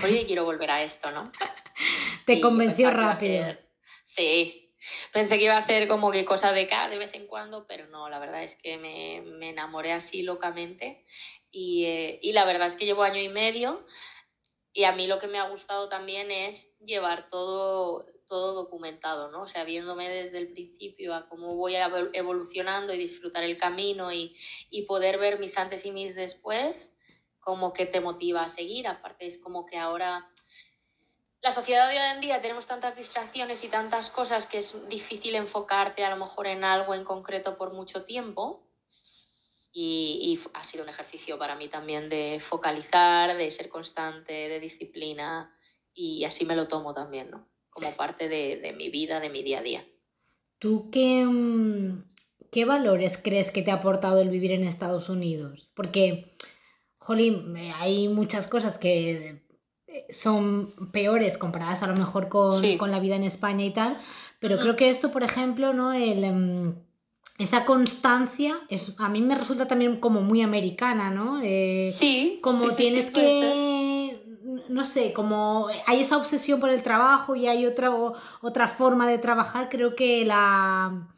Porque quiero volver a esto, ¿no? [laughs] Te convenció rápido. Sí, Pensé que iba a ser como que cosa de cada de vez en cuando, pero no, la verdad es que me, me enamoré así locamente y, eh, y, la verdad es que llevo año y medio Y a mí lo que me ha gustado también es llevar todo, todo documentado, ¿no? O sea, viéndome desde el principio a cómo voy evolucionando y disfrutar el camino y, y poder ver mis antes y mis después, como que te motiva a seguir. Aparte es como que ahora la sociedad de hoy en día tenemos tantas distracciones y tantas cosas que es difícil enfocarte a lo mejor en algo en concreto por mucho tiempo. Y, ha sido un ejercicio para mí también de focalizar, de ser constante, de disciplina y así me lo tomo también, ¿no? Como parte de, mi vida, de mi día a día. ¿Tú qué, mm, qué valores crees que te ha aportado el vivir en Estados Unidos? Porque, jolín, hay muchas cosas que son peores comparadas a lo mejor con, con la vida en España y tal, pero creo que esto, por ejemplo, ¿no? El, em, esa constancia es, a mí me resulta también como muy americana, ¿no? Eh, sí. Como tienes que, no sé, como hay esa obsesión por el trabajo y hay otra, otra forma de trabajar, creo que la,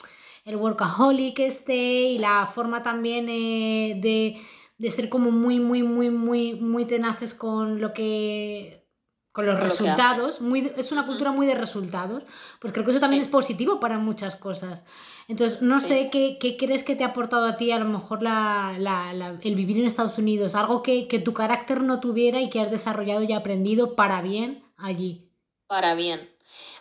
el workaholic este y la forma también eh, de de ser como muy, muy, muy, muy, muy tenaces con lo que con los resultados, muy, es una cultura muy de resultados, pues creo que eso también es positivo para muchas cosas. Entonces, no sé ¿qué, ¿qué, crees que te ha aportado a ti a lo mejor la, la, el vivir en Estados Unidos, algo que, que, tu carácter no tuviera y que has desarrollado y aprendido para bien allí. Para bien.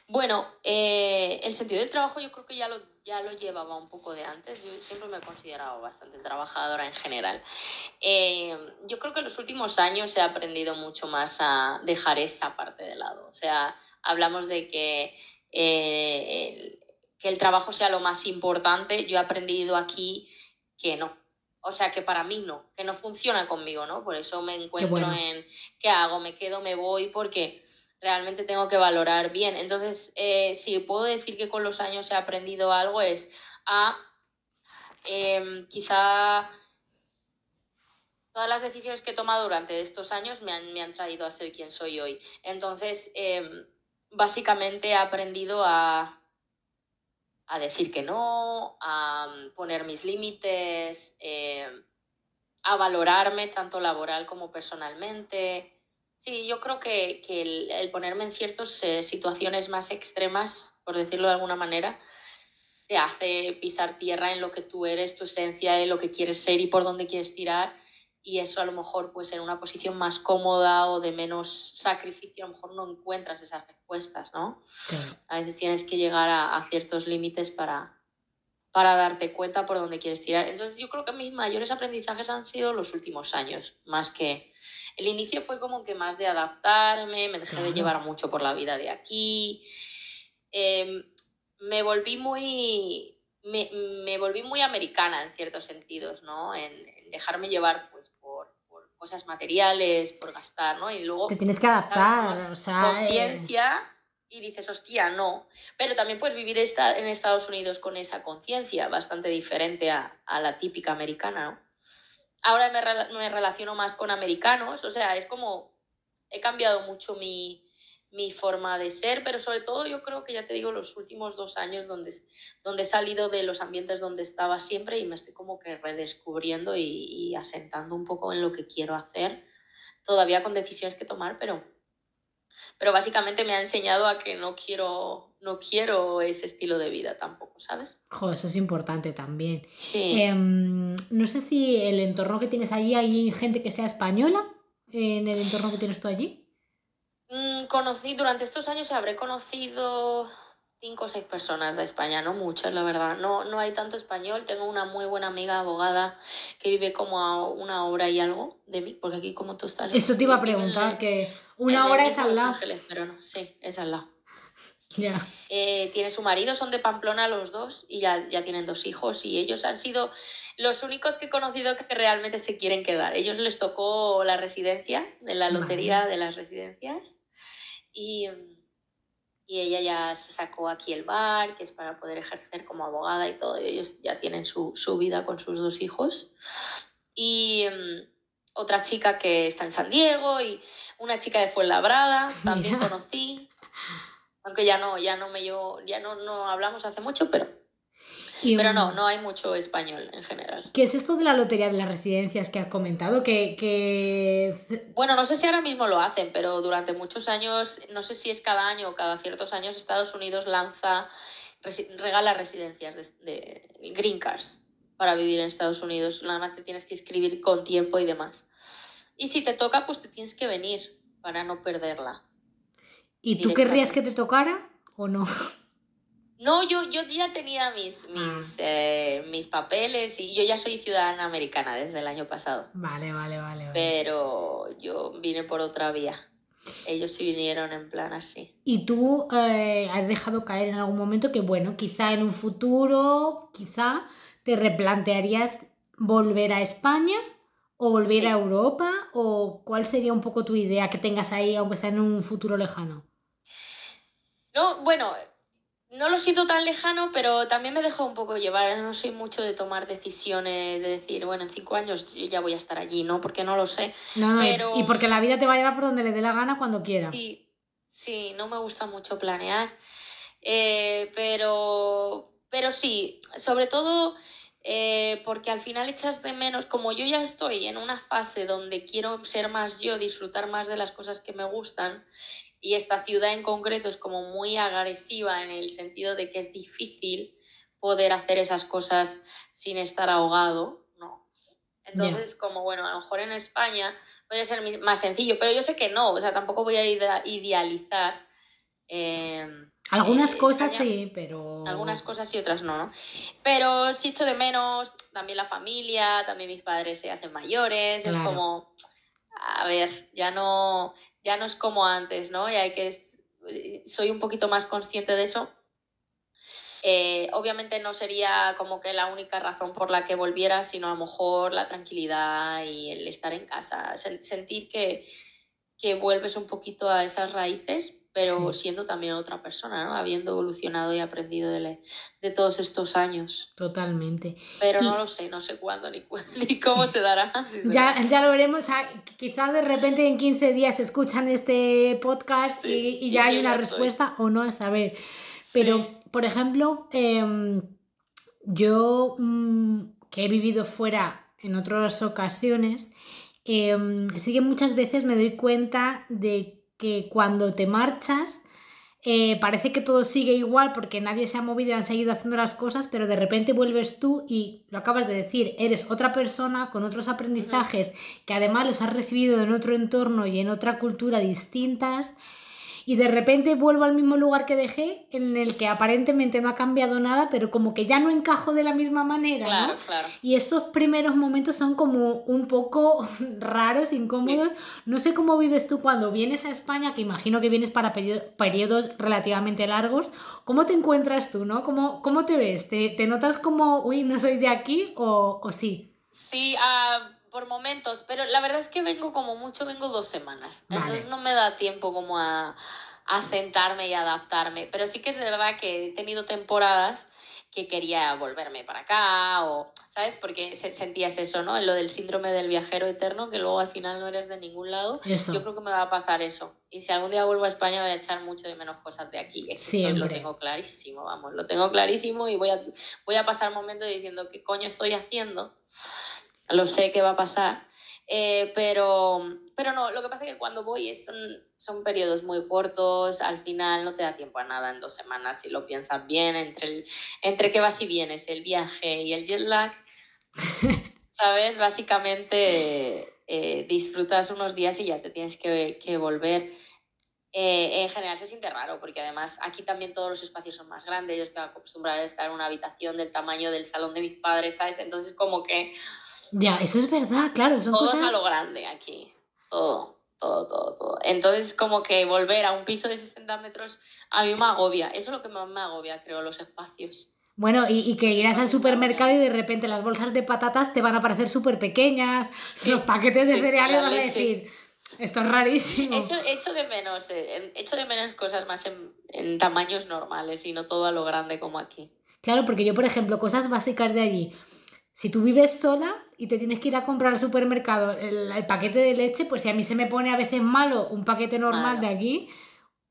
Bueno, eh, el sentido del trabajo yo creo que ya lo, ya lo llevaba un poco de antes. Yo siempre me he considerado bastante trabajadora en general. Eh, yo creo que en los últimos años he aprendido mucho más a dejar esa parte de lado. O sea, hablamos de que, eh, que el trabajo sea lo más importante. Yo he aprendido aquí que no. O sea, que para mí no, que no funciona conmigo, ¿no? Por eso me encuentro en qué hago, me quedo, me voy, porque realmente tengo que valorar bien. Entonces, eh, si puedo decir que con los años he aprendido algo es a em, quizá todas las decisiones que he tomado durante estos años me han, me han traído a ser quien soy hoy. Entonces, em, básicamente he aprendido a, a decir que no, a poner mis límites, em, a valorarme tanto laboral como personalmente. Sí, yo creo que, el, ponerme en ciertas eh, situaciones más extremas, por decirlo de alguna manera, te hace pisar tierra en lo que tú eres, tu esencia, en lo que quieres ser y por dónde quieres tirar. Y eso a lo mejor, pues en una posición más cómoda o de menos sacrificio, a lo mejor no encuentras esas respuestas, ¿no? A veces tienes que llegar a, ciertos límites para, para darte cuenta por dónde quieres tirar. Entonces yo creo que mis mayores aprendizajes han sido los últimos años, más que el inicio fue como que más de adaptarme, me dejé de llevar mucho por la vida de aquí. Em, me volví muy. Me, volví muy americana en ciertos sentidos, ¿no? En, dejarme llevar pues, por, cosas materiales, por gastar, ¿no? Y luego. Te tienes que adaptar, o sea. Eh. Conciencia. Y dices, hostia, no. Pero también puedes vivir en Estados Unidos con esa conciencia bastante diferente a, a la típica americana, ¿no? Ahora me, me, relaciono más con americanos, o sea, es como he cambiado mucho mi, mi, forma de ser, pero sobre todo yo creo que ya te digo los últimos dos años donde, donde he salido de los ambientes donde estaba siempre y me estoy como que redescubriendo y, y asentando un poco en lo que quiero hacer, todavía con decisiones que tomar, pero pero básicamente me ha enseñado a que no quiero, no quiero ese estilo de vida tampoco, ¿sabes? Jo, eso es importante también. Sí. Em, no sé si el entorno que tienes allí hay gente que sea española en el entorno que tienes tú allí. Mm, conocí, durante estos años habré conocido cinco o seis personas de España, no muchas, la verdad. No, no hay tanto español. Tengo una muy buena amiga abogada que vive como a una hora y algo de mí, porque aquí como tú estás... Eso te iba a preguntar, que una hora es al lado. Ángeles, pero no, sí, es al lado. Ya. Eh, tiene su marido, son de Pamplona los dos y ya, ya tienen dos hijos y ellos han sido los únicos que he conocido que realmente se quieren quedar. Ellos les tocó la residencia, en la lotería de las residencias y y ella ya se sacó aquí el bar, que es para poder ejercer como abogada y todo, y ellos ya tienen su, vida con sus dos hijos. Y mm, otra chica que está en San Diego y una chica de Fuenlabrada, también [laughs] conocí, aunque ya no, ya no me yo, ya no, no hablamos hace mucho, pero Y, Pero no, no hay mucho español en general. ¿Qué es esto de la lotería de las residencias que has comentado? Que, que... Bueno, no sé si ahora mismo lo hacen, pero durante muchos años, no sé si es cada año o cada ciertos años, Estados Unidos lanza, regala residencias de, de green cards para vivir en Estados Unidos. Nada más te tienes que inscribir con tiempo y demás. Y si te toca, pues te tienes que venir para no perderla. ¿Y tú querrías que te tocara o no? No, yo, yo ya tenía mis, Ah. mis, eh, mis papeles y yo ya soy ciudadana americana desde el año pasado. Vale, vale, vale. vale. Pero yo vine por otra vía. Ellos sí vinieron en plan así. Y tú eh, has dejado caer en algún momento que, bueno, quizá en un futuro, quizá te replantearías volver a España o volver Sí. a Europa o cuál sería un poco tu idea que tengas ahí, aunque sea en un futuro lejano. No, bueno, no lo siento tan lejano, pero también me dejo un poco llevar. No soy mucho de tomar decisiones, de decir, bueno, en cinco años yo ya voy a estar allí, ¿no? Porque no lo sé. No, no, y- Pero- y porque la vida te va a llevar por donde le dé la gana cuando quiera. Sí, sí, no me gusta mucho planear. Eh, pero, pero sí, sobre todo eh, porque al final echas de menos, como yo ya estoy en una fase donde quiero ser más yo, disfrutar más de las cosas que me gustan, y esta ciudad en concreto es como muy agresiva en el sentido de que es difícil poder hacer esas cosas sin estar ahogado, ¿no? Entonces, como bueno, a lo mejor en España puede ser más sencillo, pero yo sé que no, o sea, tampoco voy a ide- idealizar. eh, Algunas eh, cosas España. sí, pero... algunas cosas y otras no, ¿no? Pero sí echo de menos también la familia, también mis padres se hacen mayores, es Claro. como, a ver, ya no, ya no es como antes, ¿no? Y hay que, soy un poquito más consciente de eso. Eh, obviamente no sería como que la única razón por la que volviera, sino a lo mejor la tranquilidad y el estar en casa, sen- sentir que, que vuelves un poquito a esas raíces, pero Sí. siendo también otra persona, ¿no? Habiendo evolucionado y aprendido de, le- de todos estos años. Totalmente. Pero Y- no lo sé, no sé cuándo ni, cu- [laughs] ni cómo se dará. [laughs] si se Ya, ya lo veremos. o sea, quizá de repente en 15 días escuchan este podcast Sí, y, y ya hay una estoy. respuesta o no a saber. Pero, Sí. por ejemplo, em, yo mm, que he vivido fuera en otras ocasiones, em, sí que muchas veces me doy cuenta de que cuando te marchas, eh, parece que todo sigue igual porque nadie se ha movido y han seguido haciendo las cosas, pero de repente vuelves tú y lo acabas de decir, eres otra persona con otros aprendizajes que además los has recibido en otro entorno y en otra cultura distintas. Y de repente vuelvo al mismo lugar que dejé, en el que aparentemente no ha cambiado nada, pero como que ya no encajo de la misma manera, Claro, ¿no? claro. Y esos primeros momentos son como un poco [laughs] raros, incómodos. No sé cómo vives tú cuando vienes a España, que imagino que vienes para perio- periodos relativamente largos. ¿Cómo te encuentras tú, no? ¿Cómo, cómo te ves? ¿Te, te notas como, uy, no soy de aquí o, o sí? Sí, ah, por momentos, pero la verdad es que vengo como mucho, vengo dos semanas. Vale. Entonces no me da tiempo como a, a sentarme y adaptarme. Pero sí que es verdad que he tenido temporadas que quería volverme para acá o, ¿sabes? Porque se- sentías eso, ¿no? Lo del síndrome del viajero eterno, que luego al final no eres de ningún lado. Eso. Yo creo que me va a pasar eso. Y si algún día vuelvo a España voy a echar mucho de menos cosas de aquí. Es que estoy- lo tengo clarísimo, vamos, lo tengo clarísimo y voy a, voy a pasar momentos diciendo qué coño estoy haciendo. Lo sé que va a pasar. Eh, pero, pero no, lo que pasa es que cuando voy es- son, son periodos muy cortos, al final no te da tiempo a nada en dos semanas si lo piensas bien, entre, el, entre que vas y vienes, el viaje y el jet lag, [laughs] ¿sabes? Básicamente eh, disfrutas unos días y ya te tienes que, que volver. Eh, en general se siente raro porque además aquí también todos los espacios son más grandes, yo estoy acostumbrada a estar en una habitación del tamaño del salón de mis padres, ¿sabes? Entonces como que Ya, eso es verdad, claro, son todo cosas... es a lo grande aquí, todo, todo, todo, todo. Entonces como que volver a un piso de 60 metros a mí me agobia, eso es lo que más me agobia, creo, los espacios. Bueno, y, y que irás al supermercado y de repente las bolsas de patatas te van a parecer súper pequeñas, Sí, los paquetes de sí, cereales vas a decir, esto es rarísimo. Echo, echo de menos, eh, echo de menos cosas más en, en tamaños normales y no todo a lo grande como aquí. Claro, porque yo, por ejemplo, cosas básicas de allí. Si tú vives sola y te tienes que ir a comprar al supermercado el, el paquete de leche, pues si a mí se me pone a veces malo un paquete normal Malo. de aquí,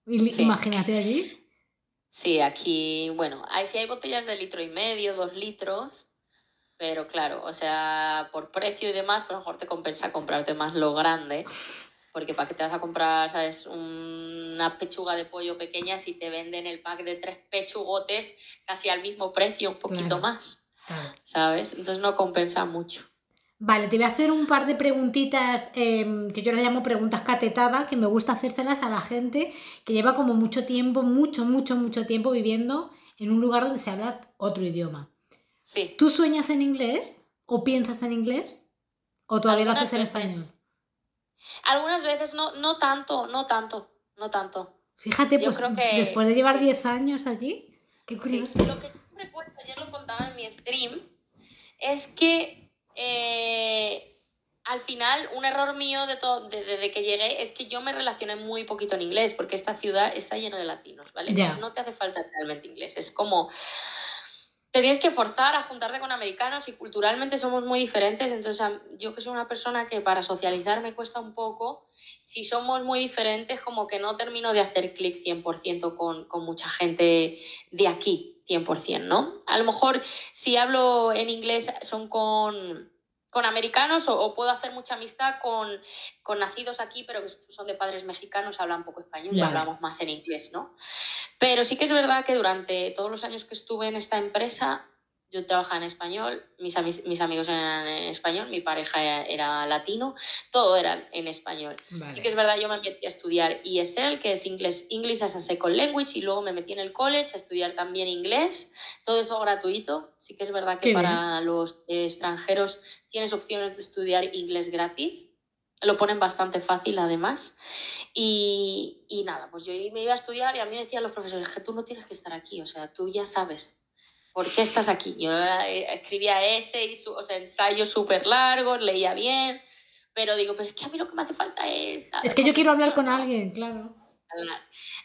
Sí. imagínate allí. Sí, aquí, bueno, hay, sí hay botellas de litro y medio, dos litros, pero claro, o sea, por precio y demás, pues a lo mejor te compensa comprarte más lo grande, porque para qué te vas a comprar, ¿sabes? Una pechuga de pollo pequeña si te venden el pack de tres pechugotes casi al mismo precio, un poquito Claro. más. ¿Sabes? Entonces no compensa mucho. Vale, te voy a hacer un par de preguntitas em, que yo las llamo preguntas catetadas, que me gusta hacérselas a la gente que lleva como mucho tiempo, mucho, mucho, mucho tiempo viviendo en un lugar donde se habla otro idioma. Sí. ¿Tú sueñas en inglés o piensas en inglés? ¿O todavía lo haces en veces. español? Algunas veces no, no tanto, no tanto, no tanto. Fíjate, Yo pues creo que después de llevar sí. 10 años allí, qué curioso. Cuento, ayer lo contaba en mi stream, es que eh, al final un error mío de todo, de- desde que llegué es que yo me relacioné muy poquito en inglés, porque esta ciudad está lleno de latinos, ¿vale? Ya. Entonces no te hace falta realmente inglés, es como... Te tienes que forzar a juntarte con americanos y culturalmente somos muy diferentes, entonces yo que soy una persona que para socializar me cuesta un poco, si somos muy diferentes como que no termino de hacer clic 100% con, con mucha gente de aquí, 100%, ¿no? A lo mejor si hablo en inglés son con, con americanos o, o puedo hacer mucha amistad con, con nacidos aquí, pero que son de padres mexicanos, hablan poco español y hablamos más en inglés, ¿no? Pero sí que es verdad que durante todos los años que estuve en esta empresa, yo trabajaba en español, mis, mis amigos eran en español, mi pareja era, era latino, todo era en español. Vale. Sí que es verdad, yo me metí a estudiar ESL, que es English, English as a Second Language, y luego me metí en el college a estudiar también inglés, todo eso gratuito. Sí que es verdad que Qué para los eh, extranjeros tienes opciones de estudiar inglés gratis, lo ponen bastante fácil además. Y, y nada, pues yo me iba a estudiar y a mí me decían los profesores que tú no tienes que estar aquí, o sea, tú ya sabes. ¿Por qué estás aquí? Yo eh, escribía essays, o sea, ensayos súper largos, leía bien, pero digo, pero es que a mí lo que me hace falta es... Es que yo quiero hablar con alguien, claro.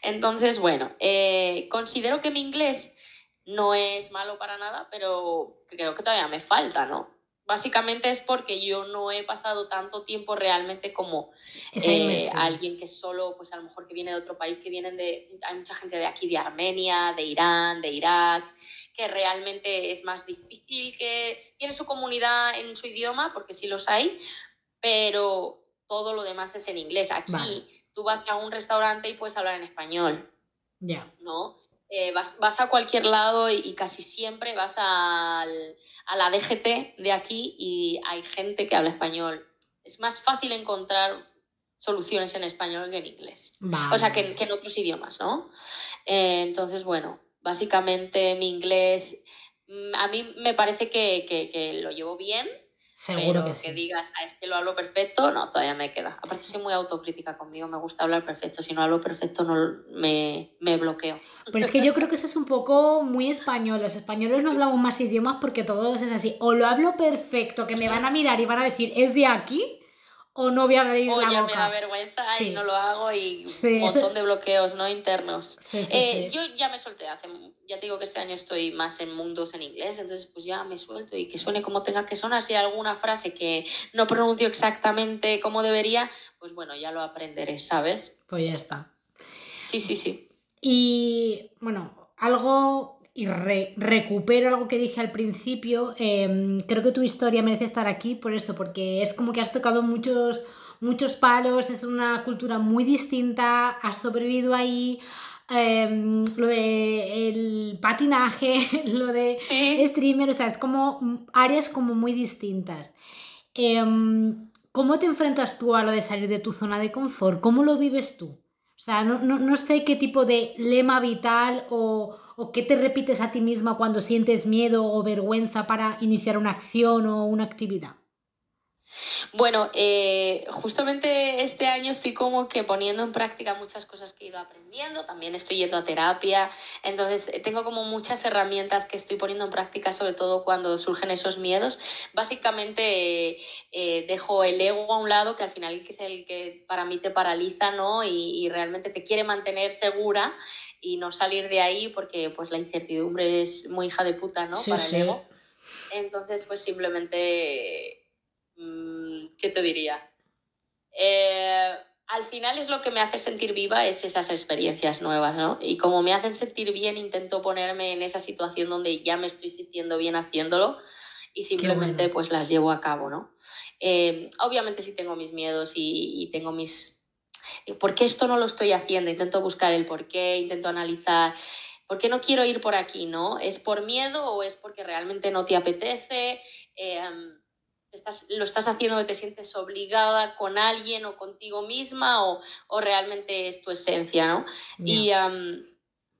Entonces, bueno, eh, considero que mi inglés no es malo para nada, pero creo que todavía me falta, ¿no? Básicamente es porque yo no he pasado tanto tiempo realmente como eh, alguien que solo, pues a lo mejor que viene de otro país, que vienen de, hay mucha gente de aquí, de Armenia, de Irán, de Irak, que realmente es más difícil, que tiene su comunidad en su idioma, porque sí los hay, pero todo lo demás es en inglés. Aquí Vale. tú vas a un restaurante y puedes hablar en español, Ya. ¿no? Eh, vas, vas a cualquier lado y, y casi siempre vas al- a la DGT de aquí y hay gente que habla español. Es más fácil encontrar soluciones en español que en inglés. Vale. O sea, que, que en otros idiomas, ¿no? Eh, entonces, bueno, básicamente mi inglés, mm, a mí me parece que, que- que lo llevo bien, Seguro pero que digas, "Ah, es que lo hablo perfecto, no, todavía me queda. Aparte, soy muy autocrítica conmigo, me gusta hablar perfecto. Si no hablo perfecto, no me, me bloqueo. Pero es que yo creo que eso es un poco muy español. Los españoles no hablamos más idiomas porque todos es así. O lo hablo perfecto, que me van a mirar y van a decir, ¿es de aquí? O no voy a abrir O la ya me boca. da vergüenza Sí. y no lo hago y Sí, un eso- montón de bloqueos no internos. Sí, sí, Eh, sí. Yo ya me solté hace, ya te digo que este año estoy más en mundos en inglés, entonces pues ya me suelto y que suene como tenga que sonar. Si hay alguna frase que no pronuncio exactamente como debería, pues bueno, ya lo aprenderé, ¿sabes? Pues ya está. Sí, sí, sí. Y bueno, algo, y re- recupero algo que dije al principio, em, creo que tu historia merece estar aquí por esto, porque es como que has tocado muchos, muchos palos, es una cultura muy distinta, has sobrevivido ahí, em, lo de el patinaje, [laughs] lo de streamer, o sea, es como áreas como muy distintas. Em, ¿Cómo te enfrentas tú a lo de salir de tu zona de confort? ¿Cómo lo vives tú? O sea, no, no- no sé qué tipo de lema vital o, o qué te repites a ti misma cuando sientes miedo o vergüenza para iniciar una acción o una actividad. Bueno, eh, justamente este año estoy como que poniendo en práctica muchas cosas que he ido aprendiendo, también estoy yendo a terapia, entonces eh, tengo como muchas herramientas que estoy poniendo en práctica, sobre todo cuando surgen esos miedos. Básicamente eh, eh, dejo el ego a un lado, que al final es el que para mí te paraliza, ¿no? Y, y realmente te quiere mantener segura y no salir de ahí porque pues la incertidumbre es muy hija de puta, ¿no? Sí, para sí. el ego. Entonces, pues simplemente, ¿qué te diría? Eh, al final es lo que me hace sentir viva, es esas experiencias nuevas, ¿no? Y como me hacen sentir bien, intento ponerme en esa situación donde ya me estoy sintiendo bien haciéndolo y simplemente pues las llevo a cabo, ¿no? Eh, obviamente sí tengo mis miedos y, y tengo mis... ¿Por qué esto no lo estoy haciendo? Intento buscar el por qué, intento analizar ¿por qué no quiero ir por aquí? ¿no? ¿Es por miedo o es porque realmente no te apetece? Estás, ¿Lo estás haciendo que te sientes obligada con alguien o contigo misma o, o realmente es tu esencia? ¿no? Y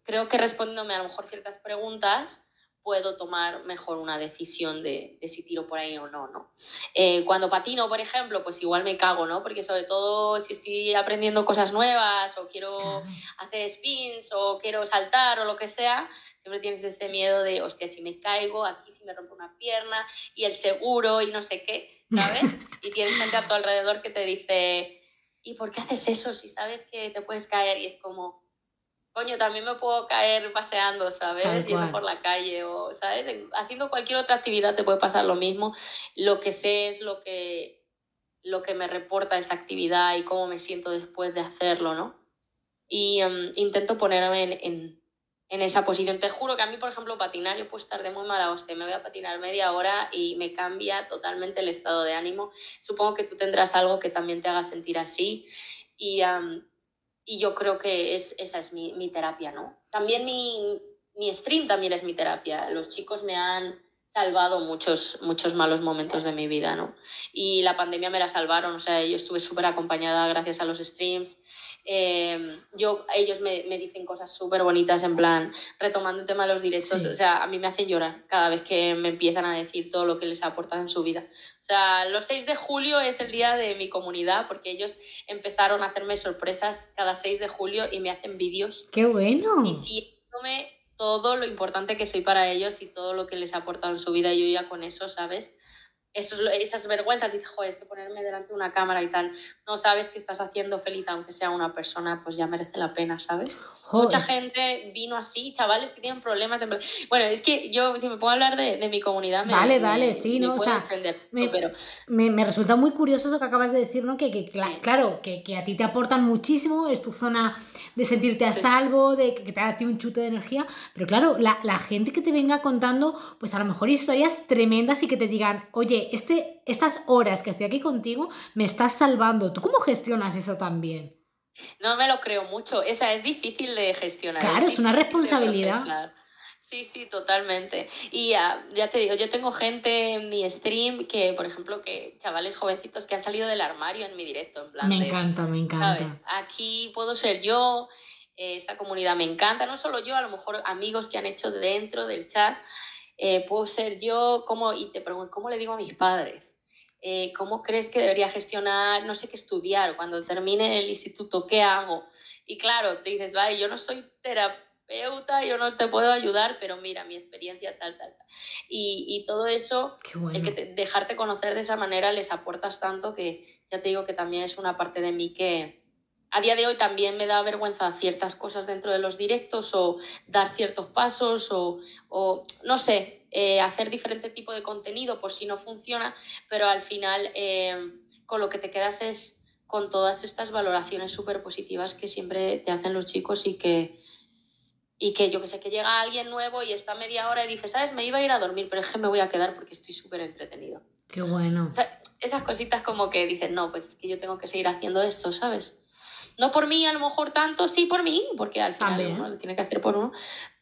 creo que respondiéndome a lo mejor ciertas preguntas, puedo tomar mejor una decisión de, de, si tiro por ahí o no, ¿no? Eh, cuando patino, por ejemplo, pues igual me cago, ¿no? Porque sobre todo si estoy aprendiendo cosas nuevas o quiero hacer spins o quiero saltar o lo que sea, siempre tienes ese miedo de, hostia, si me caigo, aquí si me rompo una pierna y el seguro y no sé qué, ¿sabes? [laughs] y tienes gente a tu alrededor que te dice, ¿y por qué haces eso si sabes que te puedes caer? Y es como, coño, también me puedo caer paseando, ¿sabes? Yendo por la calle o, ¿sabes? Haciendo cualquier otra actividad te puede pasar lo mismo. Lo que sé es lo que, lo que me reporta esa actividad y cómo me siento después de hacerlo, ¿no? Y um, intento ponerme en, en, en, esa posición. Te juro que a mí, por ejemplo, patinar, yo puedo estar de muy mala hostia, me voy a patinar media hora y me cambia totalmente el estado de ánimo. Supongo que tú tendrás algo que también te haga sentir así. Y, um, y yo creo que es, esa es mi, mi terapia, ¿no? También mi, mi, stream también es mi terapia. Los chicos me han salvado muchos, muchos malos momentos de mi vida, ¿no? Y la pandemia me la salvaron, o sea, yo estuve súper acompañada gracias a los streams. Eh, yo, ellos me, me dicen cosas súper bonitas, en plan, retomando el tema de los directos, sí. o sea, a mí me hacen llorar cada vez que me empiezan a decir todo lo que les ha aportado en su vida. O sea, los 6 de julio es el día de mi comunidad porque ellos empezaron a hacerme sorpresas cada 6 de julio y me hacen vídeos. ¡Qué bueno! Diciéndome todo lo importante que soy para ellos y todo lo que les ha aportado en su vida. Yo ya con eso, ¿sabes? Esos, esas vergüenzas, dices, joder, es que ponerme delante de una cámara y tal, no sabes que estás haciendo feliz, aunque sea una persona, pues ya merece la pena, ¿sabes? Joder. Mucha gente vino así, chavales que tienen problemas. En... Bueno, es que yo, si me puedo hablar de, de mi comunidad, me, Dale, dale, me, sí, me ¿no? O sea, extender, me, pero... me, me, resulta muy curioso eso que acabas de decir, ¿no? Que, que claro, que, que, a ti te aportan muchísimo, es tu zona de sentirte a sí. salvo, de que te da a ti un chute de energía, pero claro, la, la gente que te venga contando, pues a lo mejor historias tremendas y que te digan, oye, este, estas horas que estoy aquí contigo me estás salvando. ¿Tú cómo gestionas eso también? No me lo creo mucho. Esa es difícil de gestionar. Claro, es, es una responsabilidad. Sí, sí, totalmente. Y ya, ya te digo, yo tengo gente en mi stream que, por ejemplo, que chavales jovencitos que han salido del armario en mi directo. En plan me de, encanta, me encanta. ¿sabes? Aquí puedo ser yo, eh, esta comunidad me encanta, no solo yo, a lo mejor amigos que han hecho dentro del chat, eh, puedo ser yo, ¿cómo? y te pregunto, ¿cómo le digo a mis padres? Eh, ¿Cómo crees que debería gestionar, no sé qué estudiar, cuando termine el instituto, qué hago? Y claro, te dices, vale, yo no soy terapeuta, yo no te puedo ayudar, pero mira, mi experiencia tal, tal, tal. Y, y todo eso, bueno. el que te, dejarte conocer de esa manera les aportas tanto que ya te digo que también es una parte de mí que a día de hoy también me da vergüenza ciertas cosas dentro de los directos o dar ciertos pasos o, o no sé, eh, hacer diferente tipo de contenido por si no funciona, pero al final eh, con lo que te quedas es con todas estas valoraciones súper positivas que siempre te hacen los chicos y que, y que yo que sé, que llega alguien nuevo y está media hora y dice, ¿sabes? Me iba a ir a dormir, pero es que me voy a quedar porque estoy súper entretenido. Qué bueno. O sea, esas cositas como que dicen, no, pues es que yo tengo que seguir haciendo esto, ¿sabes? No por mí, a lo mejor tanto, sí por mí, porque al final También. uno lo tiene que hacer por uno,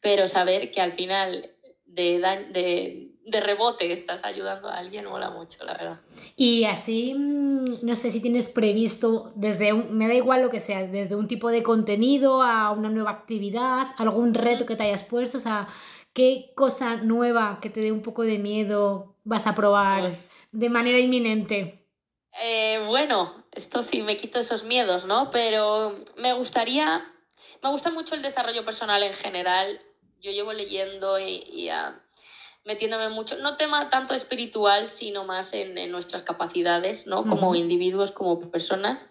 pero saber que al final de, de, de rebote estás ayudando a alguien mola mucho, la verdad. Y así, mm, no sé si tienes previsto, desde un, me da igual lo que sea, desde un tipo de contenido a una nueva actividad, algún reto que te hayas puesto, o sea, ¿qué cosa nueva que te dé un poco de miedo vas a probar de manera inminente? Eh, bueno, esto sí me quito esos miedos, ¿no? Pero me gustaría, me gusta mucho el desarrollo personal en general. Yo llevo leyendo y, y uh, metiéndome mucho, no tema tanto espiritual, sino más en, en nuestras capacidades, ¿no? Como uh -huh. individuos, como personas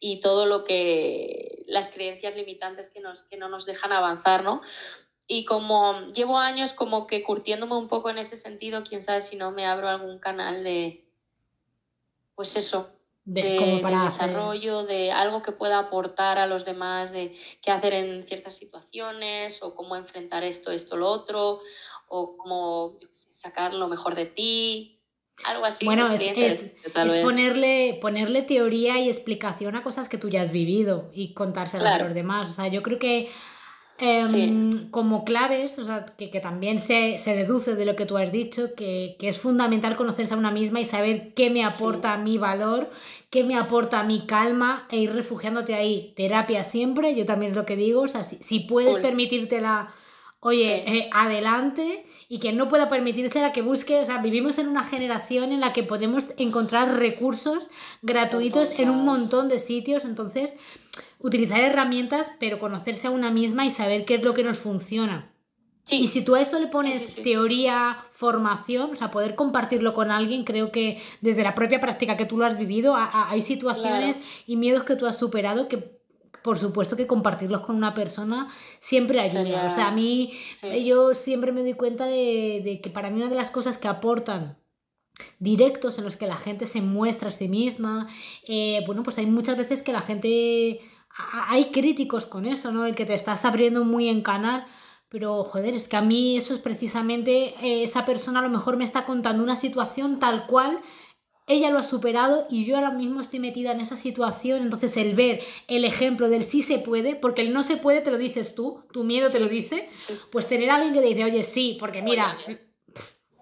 y todo lo que las creencias limitantes que, nos, que no nos dejan avanzar, ¿no? Y como llevo años como que curtiéndome un poco en ese sentido, quién sabe si no me abro algún canal de, pues eso, de, desarrollo, de algo que pueda aportar a los demás, de qué hacer en ciertas situaciones, o cómo enfrentar esto, esto, lo otro, o cómo sacar lo mejor de ti, algo así. Bueno, es, ponerle, ponerle teoría y explicación a cosas que tú ya has vivido y contárselas a los demás. O sea, yo creo que Em, como claves, o sea, que, también se, deduce de lo que tú has dicho, que, es fundamental conocerse a una misma y saber qué me aporta mi valor, qué me aporta mi calma e ir refugiándote ahí. Terapia siempre, yo también es lo que digo, o sea, si, puedes permitírtela, oye, eh, adelante y que no pueda permitírsela que busque, o sea, vivimos en una generación en la que podemos encontrar recursos gratuitos en un montón de sitios, entonces utilizar herramientas, pero conocerse a una misma y saber qué es lo que nos funciona. Y si tú a eso le pones teoría, formación, o sea, poder compartirlo con alguien, creo que desde la propia práctica que tú lo has vivido, hay situaciones y miedos que tú has superado que por supuesto que compartirlos con una persona siempre ayuda. O sea, a mí yo siempre me doy cuenta de, de, que para mí una de las cosas que aportan directos en los que la gente se muestra a sí misma, eh, bueno, pues hay muchas veces que la gente hay críticos con eso, ¿no? El que te estás abriendo muy en canal. Pero, joder, es que a mí eso es precisamente, eh, esa persona a lo mejor me está contando una situación tal cual, ella lo ha superado y yo ahora mismo estoy metida en esa situación. Entonces, el ver el ejemplo del sí se puede, porque el no se puede te lo dices tú, tu miedo te lo dice, pues tener a alguien que te dice, oye, sí, porque mira,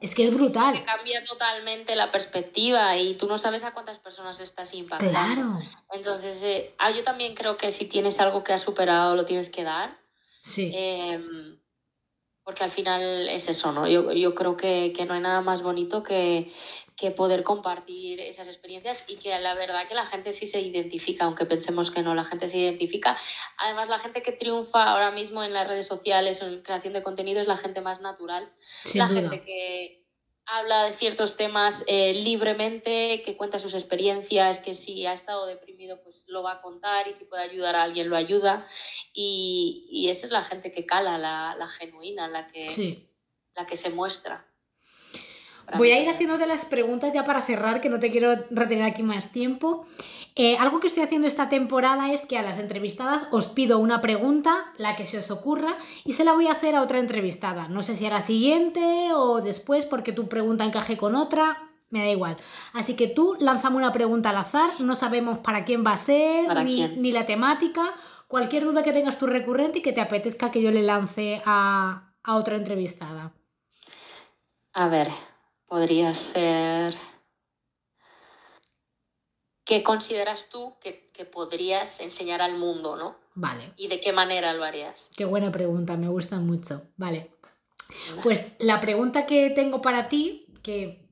es que es brutal. Que cambia totalmente la perspectiva y tú no sabes a cuántas personas estás impactando. Claro. Entonces, eh, ah, yo también creo que si tienes algo que has superado, lo tienes que dar. Sí. Em, porque al final es eso, ¿no? Yo, yo creo que, que, no hay nada más bonito que, que poder compartir esas experiencias y que la verdad que la gente sí se identifica, aunque pensemos que no, la gente se identifica. Además, la gente que triunfa ahora mismo en las redes sociales en creación de contenido es la gente más natural, la gente que habla de ciertos temas eh, libremente, que cuenta sus experiencias, que si ha estado deprimido pues lo va a contar y si puede ayudar a alguien lo ayuda. Y, y esa es la gente que cala, la, la genuina, la que, la que se muestra. Voy a ir haciéndote las preguntas ya para cerrar, que no te quiero retener aquí más tiempo. Eh, algo que estoy haciendo esta temporada es que a las entrevistadas os pido una pregunta, la que se os ocurra, y se la voy a hacer a otra entrevistada. No sé si a la siguiente o después, porque tu pregunta encaje con otra, me da igual. Así que tú lánzame una pregunta al azar, no sabemos para quién va a ser, ni, ni, la temática. Cualquier duda que tengas tú recurrente y que te apetezca que yo le lance a, a otra entrevistada. A ver, podría ser... ¿Qué consideras tú que, podrías enseñar al mundo, no? Vale. ¿Y de qué manera lo harías? Qué buena pregunta, me gusta mucho. Vale. Pues la pregunta que tengo para ti, que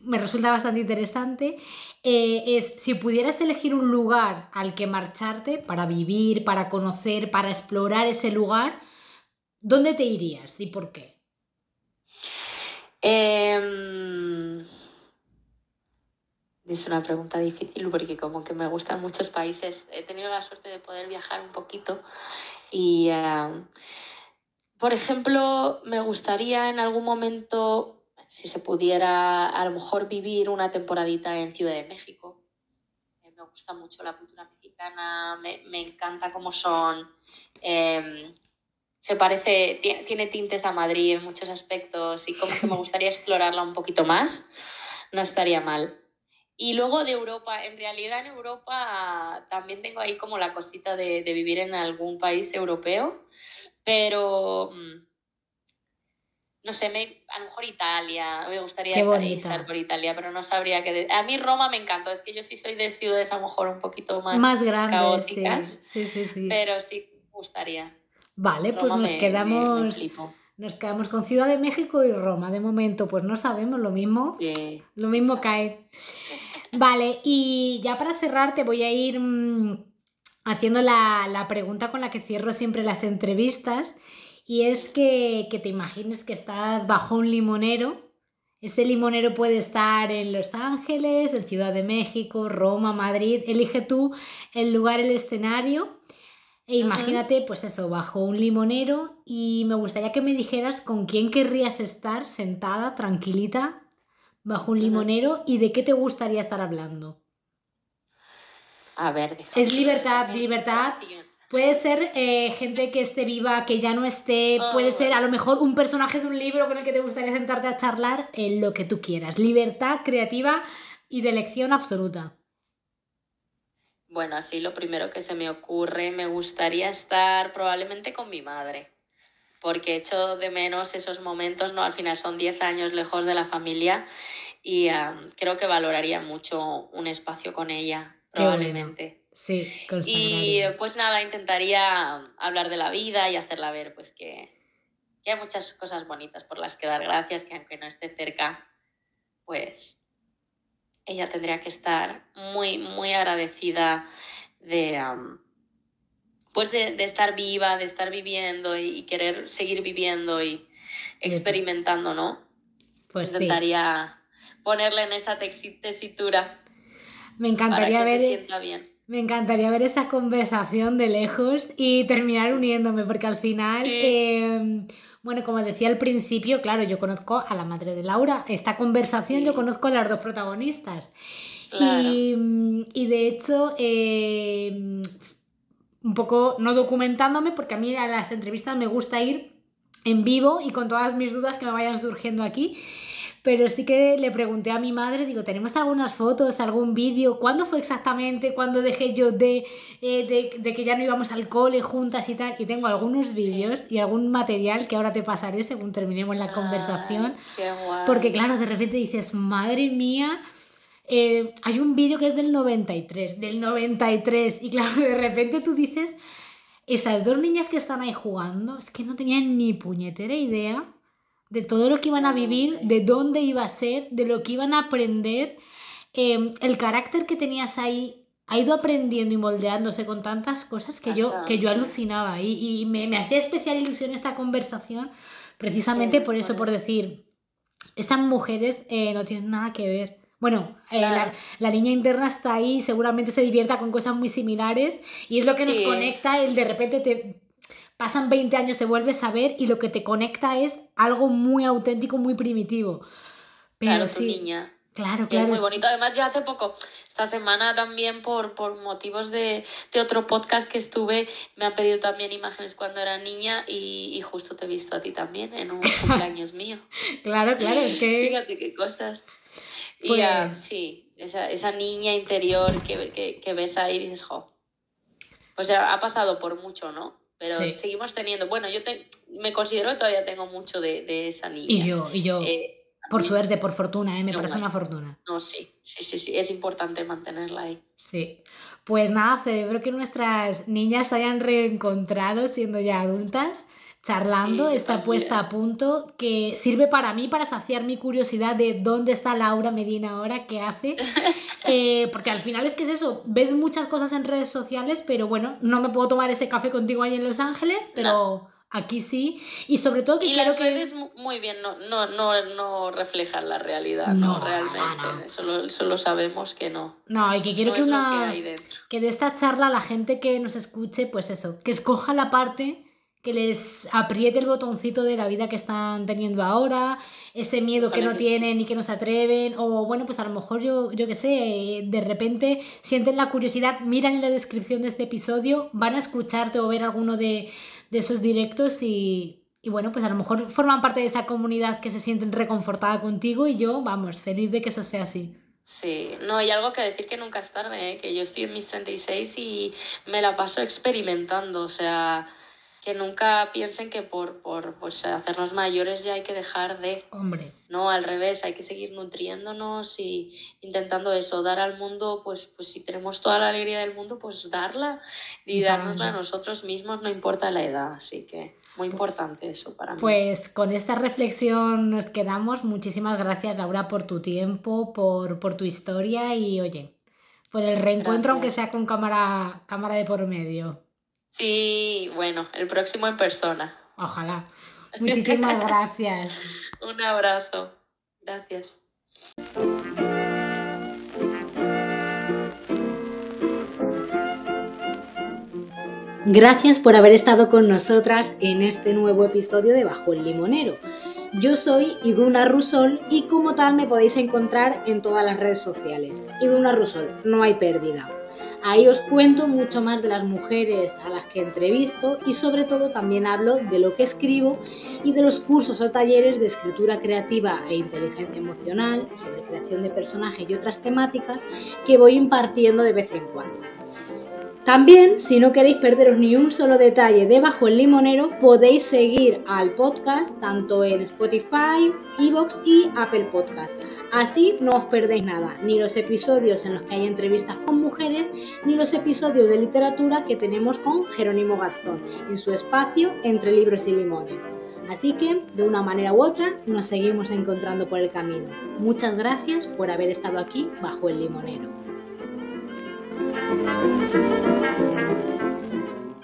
me resulta bastante interesante, eh, es si pudieras elegir un lugar al que marcharte para vivir, para conocer, para explorar ese lugar, ¿dónde te irías y por qué? Em, es una pregunta difícil porque como que me gustan muchos países. He tenido la suerte de poder viajar un poquito y, em, por ejemplo, me gustaría en algún momento, si se pudiera, a lo mejor vivir una temporadita en Ciudad de México. Eh, me gusta mucho la cultura mexicana, me, encanta cómo son em, se parece, tiene tintes a Madrid en muchos aspectos y como que me gustaría explorarla un poquito más, no estaría mal. Y luego de Europa, en realidad en Europa también tengo ahí como la cosita de, vivir en algún país europeo, pero mm, no sé, me, a lo mejor Italia, me gustaría estar, por Italia, pero no sabría qué. A mí Roma me encantó, es que yo sí soy de ciudades a lo mejor un poquito más, más grandes, caóticas, sí. Sí, sí, pero sí me gustaría. Vale, pues nos quedamos. nos quedamos con Ciudad de México y Roma. De momento, pues no sabemos lo mismo. Lo mismo cae. Vale, y ya para cerrar te voy a ir mm, haciendo la, pregunta con la que cierro siempre las entrevistas. Y es que, que te imagines que estás bajo un limonero. Ese limonero puede estar en Los Ángeles, en Ciudad de México, Roma, Madrid. Elige tú el lugar, el escenario e imagínate, pues eso, bajo un limonero y me gustaría que me dijeras con quién querrías estar sentada, tranquilita, bajo un limonero y de qué te gustaría estar hablando. A ver, déjame. Es libertad, libertad. Puede ser eh, gente que esté viva, que ya no esté, Ah, puede ser a lo mejor un personaje de un libro con el que te gustaría sentarte a charlar, en lo que tú quieras. Libertad creativa y de elección absoluta. Bueno, así lo primero que se me ocurre, me gustaría estar probablemente con mi madre, porque echo de menos esos momentos, ¿no? Al final son 10 años lejos de la familia y ah, creo que valoraría mucho un espacio con ella, bueno. probablemente. Sí, Y pues nada, intentaría hablar de la vida y hacerla ver pues que, que hay muchas cosas bonitas por las que dar gracias, que aunque no esté cerca, pues ella tendría que estar muy, muy agradecida de, pues de, de estar viva, de estar viviendo y, querer seguir viviendo y experimentando, ¿no? Pues sí. Intentaría ponerle en esa tesitura Me para encantaría se ver, sienta bien. me encantaría ver esa conversación de lejos y terminar uniéndome, porque al final, Sí. eh, bueno, como decía al principio, claro, yo conozco a la madre de Laura. Esta conversación Sí. yo conozco a las dos protagonistas. Claro. Y, mm, y de hecho, eh, un poco no documentándome, porque a mí a las entrevistas me gusta ir en vivo y con todas mis dudas que me vayan surgiendo aquí. Pero sí que le pregunté a mi madre, digo, ¿tenemos algunas fotos, algún vídeo? ¿Cuándo fue exactamente? ¿Cuándo dejé yo de, eh, de, de que ya no íbamos al cole juntas y tal? Y tengo algunos vídeos y algún material que ahora te pasaré según terminemos la conversación. Ay, qué guay. Porque claro, de repente dices, madre mía, eh, hay un vídeo que es del 93, del 93, y claro, de repente tú dices, esas dos niñas que están ahí jugando, es que no tenían ni puñetera idea de todo lo que iban a vivir, de dónde iba a ser, de lo que iban a aprender, eh, el carácter que tenías ahí ha ido aprendiendo y moldeándose con tantas cosas que, yo, que yo alucinaba y, y me, me hacía especial ilusión esta conversación precisamente Sí, por eso, por eso. decir, estas mujeres eh, no tienen nada que ver. Bueno, eh, la, la niña interna está ahí, seguramente se divierta con cosas muy similares y es lo que nos Sí. conecta, el de repente te pasan 20 años, te vuelves a ver y lo que te conecta es algo muy auténtico, muy primitivo. Pero claro, tu sí, niña. claro, claro. es muy bonito. Además, ya hace poco, esta semana también por, por motivos de, de otro podcast que estuve, me han pedido también imágenes cuando era niña y, y justo te he visto a ti también en un [laughs] cumpleaños mío. Claro, claro, es que... Fíjate qué cosas. Y Pues- sí, esa, esa niña interior que, que, que ves ahí y dices, jo. Pues ya ha pasado por mucho, ¿no? Pero Sí. seguimos teniendo. Bueno, yo te, me considero que todavía tengo mucho de, de esa niña. Y yo, y yo, Eh, por suerte, por fortuna, ¿eh? me Qué parece una fortuna. No, sí, sí, sí, sí. Es importante mantenerla ahí. Sí. Pues nada, celebro que nuestras niñas se hayan reencontrado siendo ya adultas, charlando, Sí, está puesta a punto, que sirve para mí para saciar mi curiosidad de dónde está Laura Medina ahora, qué hace. [laughs] Eh, porque al final es que es eso, ves muchas cosas en redes sociales, pero bueno, no me puedo tomar ese café contigo ahí en Los Ángeles, pero aquí sí. Y sobre todo que Y las que... redes mu- muy bien no, no, no, no reflejan la realidad, no, No, realmente. Eso, lo, eso lo sabemos que no. No, y que quiero que es una... que que de esta charla la gente que nos escuche, pues eso, que escoja la parte que les apriete el botoncito de la vida que están teniendo ahora, ese miedo que no que sí. tienen y que no se atreven, o bueno, pues a lo mejor yo, yo qué sé, de repente sienten la curiosidad, miran en la descripción de este episodio, van a escucharte o ver alguno de, de esos directos y, y bueno, pues a lo mejor forman parte de esa comunidad que se sienten reconfortada contigo y yo, vamos, feliz de que eso sea así. Sí, no, y algo que decir que nunca es tarde, ¿eh? que yo estoy en mis 36 y me la paso experimentando, o sea, que nunca piensen que por, por pues, hacernos mayores ya hay que dejar de, Hombre, no, al revés, hay que seguir nutriéndonos y intentando eso, dar al mundo, pues, pues si tenemos toda la alegría del mundo, pues darla y Y dárnosla a nosotros mismos, no importa la edad, así que muy importante eso para mí. Pues con esta reflexión nos quedamos. Muchísimas gracias, Laura, por tu tiempo, por, por tu historia y, oye, por el reencuentro, Gracias. aunque sea con cámara, cámara de por medio. Sí, bueno, el próximo en persona. Ojalá. Muchísimas [laughs] gracias. Un abrazo. Gracias. Gracias por haber estado con nosotras en este nuevo episodio de Bajo el Limonero. Yo soy Iduna Rusol y como tal me podéis encontrar en todas las redes sociales. Iduna Rusol, no hay pérdida. Ahí os cuento mucho más de las mujeres a las que entrevisto y sobre todo también hablo de lo que escribo y de los cursos o talleres de escritura creativa e inteligencia emocional, sobre creación de personajes y otras temáticas que voy impartiendo de vez en cuando. También, si no queréis perderos ni un solo detalle de Bajo el Limonero, podéis seguir al podcast tanto en Spotify, Evox y Apple Podcast. Así no os perdéis nada, ni los episodios en los que hay entrevistas con mujeres, ni los episodios de literatura que tenemos con Jerónimo Garzón en su espacio Entre Libros y Limones. Así que, de una manera u otra, nos seguimos encontrando por el camino. Muchas gracias por haber estado aquí bajo el limonero. Thank you.